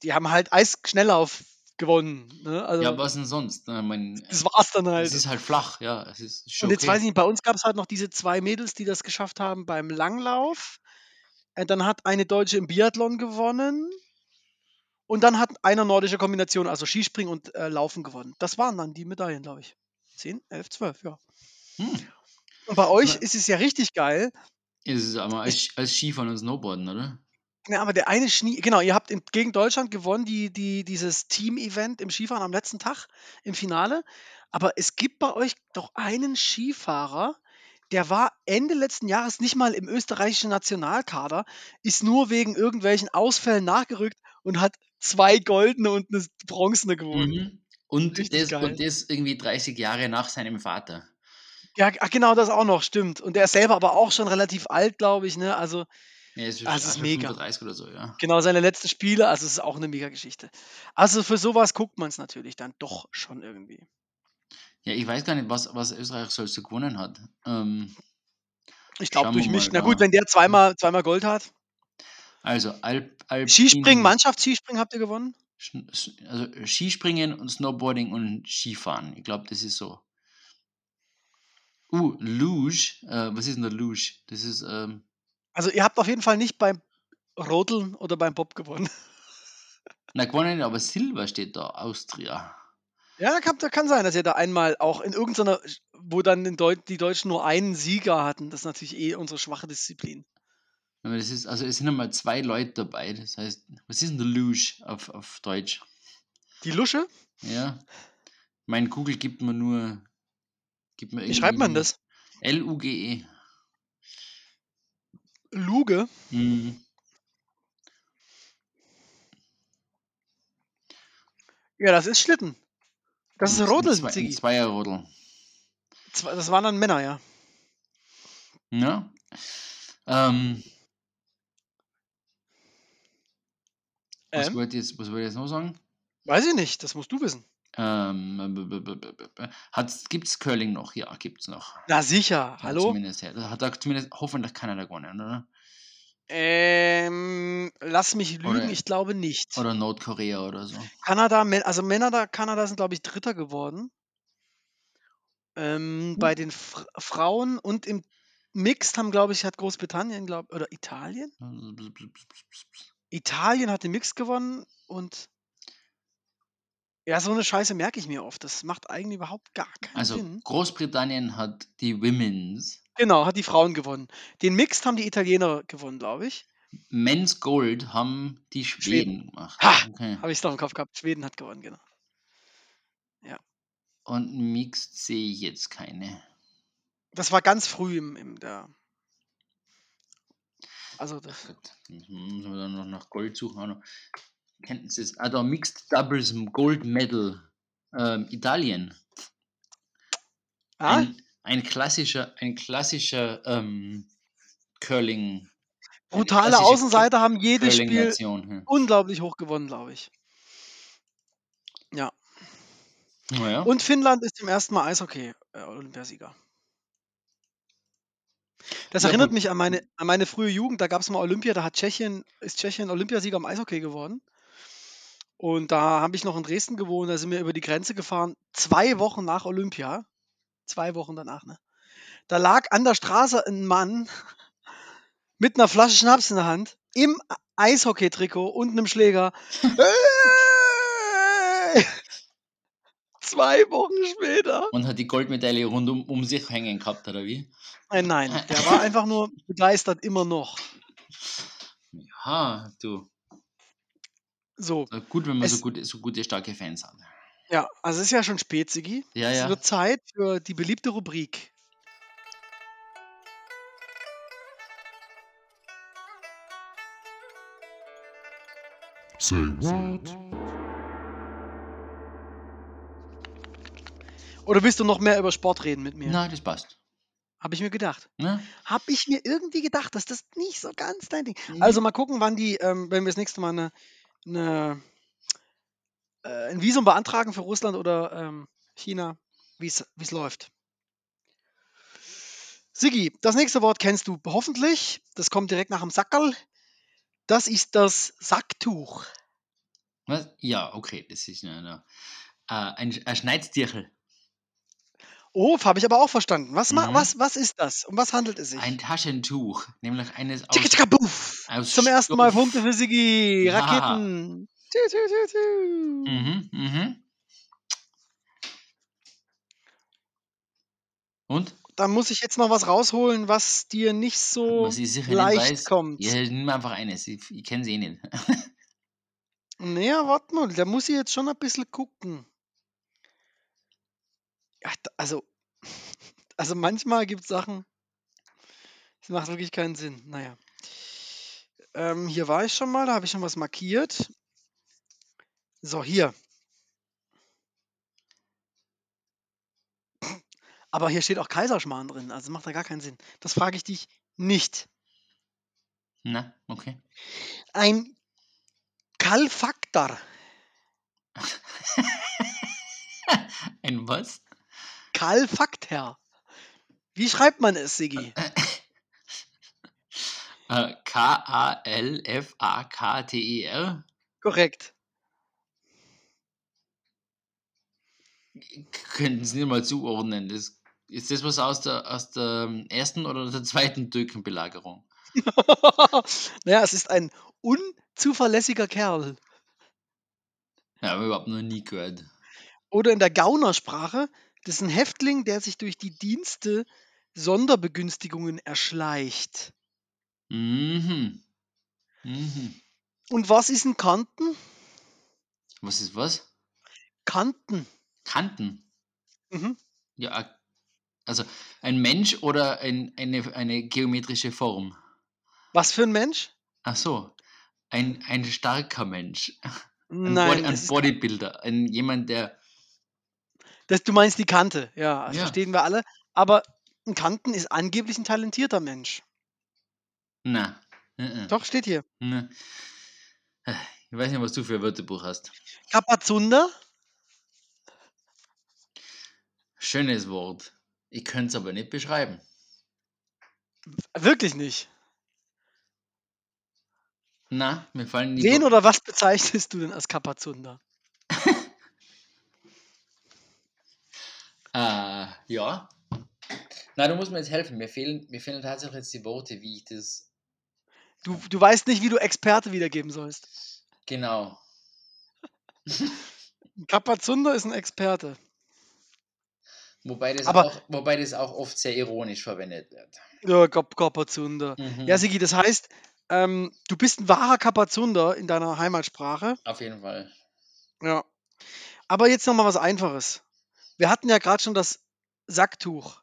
Speaker 3: die haben halt Eisschnelllauf gewonnen. Ne? Also
Speaker 2: Ja, was denn sonst? Ich mein,
Speaker 3: das war's dann halt.
Speaker 2: es ist halt flach, ja. Es ist schon
Speaker 3: Und jetzt
Speaker 2: okay.
Speaker 3: weiß ich nicht, bei uns gab es halt noch diese zwei Mädels, die das geschafft haben beim Langlauf. Und dann hat eine Deutsche im Biathlon gewonnen. Und dann hat eine nordische Kombination, also Skispringen und äh, Laufen gewonnen. Das waren dann die Medaillen, glaube ich. 10, 11, 12, ja.
Speaker 2: Hm.
Speaker 3: Und bei euch
Speaker 2: Aber-
Speaker 3: ist es ja richtig geil.
Speaker 2: Es ist aber als, als Skifahren und Snowboarden, oder?
Speaker 3: Ja, aber der eine Schnie, genau, ihr habt in, gegen Deutschland gewonnen, die, die, dieses Team-Event im Skifahren am letzten Tag im Finale. Aber es gibt bei euch doch einen Skifahrer, der war Ende letzten Jahres nicht mal im österreichischen Nationalkader, ist nur wegen irgendwelchen Ausfällen nachgerückt und hat zwei goldene und eine bronzene gewonnen.
Speaker 2: Mhm. Und,
Speaker 3: Richtig
Speaker 2: das,
Speaker 3: geil.
Speaker 2: und das irgendwie 30 Jahre nach seinem Vater.
Speaker 3: Ja, ach, genau, das auch noch, stimmt. Und der ist selber aber auch schon relativ alt, glaube ich, ne? Also,
Speaker 2: Ja, es ist,
Speaker 3: es ist mega.
Speaker 2: 35 oder so, ja.
Speaker 3: genau, seine letzten Spiele, also es ist auch eine Mega-Geschichte. Also für sowas guckt man es natürlich dann doch schon irgendwie.
Speaker 2: Ja, ich weiß gar nicht, was, was Österreich so gewonnen hat. Ähm,
Speaker 3: Ich glaube durch mich. Na gut, wenn der zweimal, zweimal Gold hat.
Speaker 2: also Alp, Alpin,
Speaker 3: Skispringen, Mannschaftsskispringen habt ihr gewonnen?
Speaker 2: Also Skispringen und Snowboarding und Skifahren. Ich glaube, das ist so. Uh, Luge. Äh, was ist denn der Luge? Das ist, ähm,
Speaker 3: Also ihr habt auf jeden Fall nicht beim Rodeln oder beim Bob gewonnen.
Speaker 2: na gewonnen, aber Silber steht da, Austria.
Speaker 3: Ja, da kann, kann sein, dass ihr da einmal auch in irgendeiner, wo dann in Deu die Deutschen nur einen Sieger hatten. Das ist natürlich eh unsere schwache Disziplin.
Speaker 2: Aber das ist, also es sind einmal zwei Leute dabei. Das heißt, was ist denn der Luge auf, auf Deutsch?
Speaker 3: Die Lusche?
Speaker 2: Ja. Mein Google gibt mir nur. Gibt mir
Speaker 3: Wie schreibt man das?
Speaker 2: L-U-G-E.
Speaker 3: Luge?
Speaker 2: Mhm.
Speaker 3: Ja, das ist Schlitten. Das ist
Speaker 2: Ein
Speaker 3: Rodeln,
Speaker 2: Zwei, ein
Speaker 3: Ziggy.
Speaker 2: Zweierrodel.
Speaker 3: Zwei- Das waren dann Männer, ja.
Speaker 2: Ja. Ähm, was
Speaker 3: Ähm?
Speaker 2: wollte ich jetzt, was wollte ich jetzt noch sagen?
Speaker 3: Weiß ich nicht, das musst du wissen.
Speaker 2: Ähm, hat's, gibt's Curling noch? Ja, gibt's noch.
Speaker 3: Na sicher,
Speaker 2: Ja,
Speaker 3: hallo?
Speaker 2: Zumindest, ja. Da hat da zumindest hoffentlich Kanada gewonnen, oder?
Speaker 3: Ähm, lass mich lügen,
Speaker 2: Oder-
Speaker 3: ich glaube nicht.
Speaker 2: Oder Nordkorea oder so.
Speaker 3: Kanada, also Männer da, Kanada sind, glaube ich, Dritter geworden. Ähm, bei den Fr Frauen und im Mixed haben, glaube ich, hat Großbritannien, glaube oder Italien? Italien hat den Mixed gewonnen und ja, so eine Scheiße merke ich mir oft. Das macht eigentlich überhaupt gar keinen
Speaker 2: Also
Speaker 3: Sinn.
Speaker 2: Großbritannien hat die Women's.
Speaker 3: Genau, hat die Frauen gewonnen. Den Mixed haben die Italiener gewonnen, glaube ich.
Speaker 2: Men's Gold haben die Schweden, gemacht.
Speaker 3: Ha!
Speaker 2: Okay.
Speaker 3: Habe ich es noch im Kopf gehabt. Schweden hat gewonnen, genau.
Speaker 2: Und Mixed sehe ich jetzt keine.
Speaker 3: Das war ganz früh im, im der. Also das.
Speaker 2: Dann müssen wir dann noch nach Gold suchen. Kenntnis ah, da Mixed Doubles Gold Medal. Ähm, Italien.
Speaker 3: Ah,
Speaker 2: Ein, ein klassischer, ein klassischer ähm, Curling.
Speaker 3: brutale Außenseiter haben jedes Spiel.
Speaker 2: Hm.
Speaker 3: unglaublich hoch gewonnen, glaube ich. Ja.
Speaker 2: Naja.
Speaker 3: Und Finnland ist zum ersten Mal Eishockey-Olympiasieger. Das
Speaker 2: Ja,
Speaker 3: erinnert
Speaker 2: gut.
Speaker 3: mich an meine, an meine frühe Jugend. Da gab es mal Olympia, da hat Tschechien, ist Tschechien Olympiasieger im Eishockey geworden. Und da habe ich noch in Dresden gewohnt, da sind wir über die Grenze gefahren, zwei Wochen nach Olympia. Zwei Wochen danach, ne? Da lag an der Straße ein Mann mit einer Flasche Schnaps in der Hand, im Eishockey-Trikot und einem Schläger. Zwei Wochen später.
Speaker 2: Und hat die Goldmedaille rund um, um sich hängen gehabt, oder wie?
Speaker 3: Nein, nein, der war einfach nur begeistert, immer noch.
Speaker 2: Ja, du.
Speaker 3: So,
Speaker 2: Gut, wenn man so
Speaker 3: Es-
Speaker 2: gute, so gute, starke Fans hat.
Speaker 3: ja, also es ist ja schon spät, Sigi.
Speaker 2: Ja,
Speaker 3: Es
Speaker 2: ja.
Speaker 3: wird Zeit für die beliebte Rubrik.
Speaker 4: Say what?
Speaker 3: Oder willst du noch mehr über Sport reden mit mir?
Speaker 2: Nein, das passt.
Speaker 3: Habe ich mir gedacht.
Speaker 2: Ne?
Speaker 3: Habe ich mir irgendwie gedacht, dass das nicht so ganz dein Ding.
Speaker 2: Mhm.
Speaker 3: Also mal gucken, wann die, ähm, wenn wir das nächste Mal eine, eine, äh, ein Visum beantragen für Russland oder ähm, China, wie es läuft. Sigi, das nächste Wort kennst du hoffentlich. Das kommt direkt nach dem Sackerl. Das ist das Sacktuch.
Speaker 2: Was? Ja, okay, das ist eine, eine, äh, ein, ein Schneidstierchen.
Speaker 3: Oh, habe ich aber auch verstanden. Was,
Speaker 2: Mhm.
Speaker 3: was, was ist das? Um was handelt es sich?
Speaker 2: Ein Taschentuch, nämlich eines aus,
Speaker 3: Tschicka, tschicka, buff.
Speaker 2: aus
Speaker 3: Zum ersten Mal
Speaker 2: Stoff.
Speaker 3: Punkte für Sigi.
Speaker 2: Ja.
Speaker 3: Raketen. Tü, tü, tü, tü.
Speaker 2: Mhm, mhm. Und?
Speaker 3: Da muss ich jetzt noch was rausholen, was dir nicht so leicht
Speaker 2: nicht
Speaker 3: kommt.
Speaker 2: Ja, nimm einfach eines. Ich, ich kenne sie eh nicht.
Speaker 3: Naja, warte mal, da muss ich jetzt schon ein bisschen gucken. Also, also manchmal gibt es Sachen, das macht wirklich keinen Sinn. Naja. Ähm, hier war ich schon mal, da habe ich schon was markiert. So, hier. Aber hier steht auch Kaiserschmarrn drin, also macht da gar keinen Sinn. Das frage ich dich nicht.
Speaker 2: Na, okay.
Speaker 3: Ein Kalfaktor.
Speaker 2: Ein was?
Speaker 3: Kalfakter. Wie schreibt man es, Sigi?
Speaker 2: Äh, K-A-L-F-A-K-T-E-R?
Speaker 3: Korrekt.
Speaker 2: Könnten Sie nicht mal zuordnen. Das, ist das was aus der, aus der ersten oder der zweiten Türkenbelagerung?
Speaker 3: naja, es ist ein unzuverlässiger Kerl.
Speaker 2: Ja, habe ich überhaupt noch nie gehört.
Speaker 3: Oder in der Gaunersprache, das ist ein Häftling, der sich durch die Dienste Sonderbegünstigungen erschleicht.
Speaker 2: Mhm. Mhm.
Speaker 3: Und was ist ein Kanten?
Speaker 2: Was ist was?
Speaker 3: Kanten.
Speaker 2: Kanten.
Speaker 3: Mhm.
Speaker 2: Ja, also ein Mensch oder ein, eine, eine geometrische Form?
Speaker 3: Was für ein Mensch?
Speaker 2: Ach so, ein, ein starker Mensch. Ein,
Speaker 3: Nein,
Speaker 2: Body, ein Bodybuilder. Ein, jemand, der.
Speaker 3: Das, du meinst die Kante. Ja, das
Speaker 2: Ja.
Speaker 3: verstehen wir alle. Aber ein Kanten ist angeblich ein talentierter Mensch.
Speaker 2: Na. äh,
Speaker 3: Doch, steht hier.
Speaker 2: Na. Ich weiß nicht, was du für ein Wörterbuch hast.
Speaker 3: Kapazunder?
Speaker 2: Schönes Wort. Ich könnte es aber nicht beschreiben.
Speaker 3: Wirklich nicht.
Speaker 2: Na, mir fallen die.
Speaker 3: Wen
Speaker 2: Wo-
Speaker 3: oder was bezeichnest du denn als Kapazunder?
Speaker 2: Äh, ja. Na, du musst mir jetzt helfen. Mir fehlen, mir fehlen tatsächlich jetzt die Worte, wie ich das.
Speaker 3: Du, du weißt nicht, wie du Experte wiedergeben sollst.
Speaker 2: Genau.
Speaker 3: Ein Kapazunder ist ein Experte.
Speaker 2: Wobei das,
Speaker 3: Aber-
Speaker 2: auch, wobei das auch oft sehr ironisch verwendet wird.
Speaker 3: Ja, Kap Kapazunder.
Speaker 2: Mhm.
Speaker 3: Ja, Sigi, das heißt, ähm, du bist ein wahrer Kapazunder in deiner Heimatsprache.
Speaker 2: Auf jeden Fall.
Speaker 3: Ja. Aber jetzt nochmal was Einfaches. Wir hatten ja gerade schon das Sacktuch.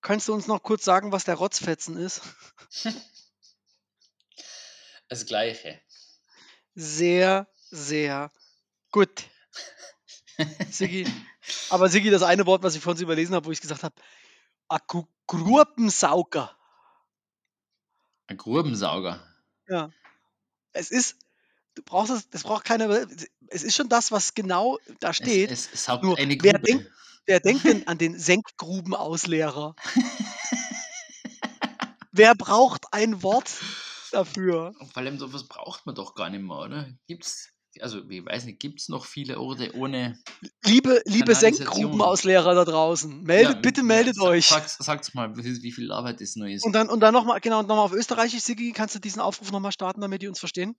Speaker 3: Kannst du uns noch kurz sagen, was der Rotzfetzen ist?
Speaker 2: Das Gleiche.
Speaker 3: Sehr, sehr gut. Sigi. Aber Sigi, das eine Wort, was ich vorhin überlesen habe, wo ich gesagt habe, Grubensauger.
Speaker 2: Ein Grubensauger.
Speaker 3: Ja. Es ist, du brauchst es, das braucht keine, es ist schon das, was genau da steht.
Speaker 2: Es, es saugt
Speaker 3: Nur,
Speaker 2: eine
Speaker 3: wer denkt- Wer denkt denn an den Senkgrubenausleerer? Wer braucht ein Wort dafür?
Speaker 2: Vor allem sowas braucht man doch gar nicht mehr, oder? Gibt's? also ich weiß nicht, gibt es noch viele Orte ohne.
Speaker 3: Liebe, liebe. Senkgrubenauslehrer da draußen, meldet,
Speaker 2: Ja,
Speaker 3: bitte
Speaker 2: ja,
Speaker 3: meldet
Speaker 2: sa-
Speaker 3: euch.
Speaker 2: Sag's, sag's mal, wie, viel Arbeit das noch ist.
Speaker 3: Und dann, und dann nochmal, genau, und nochmal auf Österreichisch, Sigi, kannst du diesen Aufruf nochmal starten, damit die uns verstehen?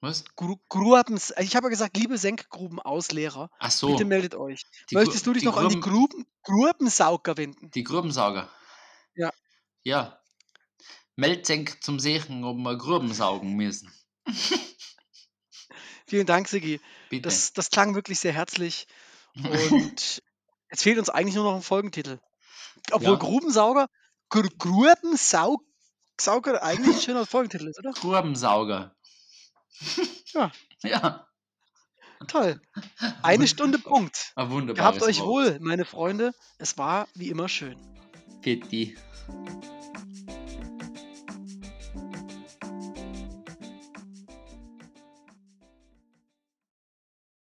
Speaker 2: Was?
Speaker 3: Gru Gruben, ich habe ja gesagt, liebe Senkgrubenauslehrer,
Speaker 2: Ach so,
Speaker 3: bitte meldet euch.
Speaker 2: die
Speaker 3: Möchtest du dich noch an die
Speaker 2: Gruben-
Speaker 3: Gruben, Grubensauger wenden?
Speaker 2: die Grubensauger.
Speaker 3: Ja.
Speaker 2: Ja. Melzenk zum Sehen, ob wir Gruben saugen müssen.
Speaker 3: Vielen Dank, Sigi.
Speaker 2: Bitte.
Speaker 3: Das, das klang wirklich sehr herzlich. Und jetzt fehlt uns eigentlich nur noch ein Folgentitel. Obwohl
Speaker 2: Ja.
Speaker 3: Grubensauger, Gr Grubensauger eigentlich ein schöner Folgentitel ist, oder?
Speaker 2: Grubensauger.
Speaker 3: Ja.
Speaker 2: Ja.
Speaker 3: Toll. Eine Stunde Punkt.
Speaker 2: Ein wunderbares
Speaker 3: Gehabt euch wohl, meine Freunde. Es war wie immer schön.
Speaker 2: Pitti.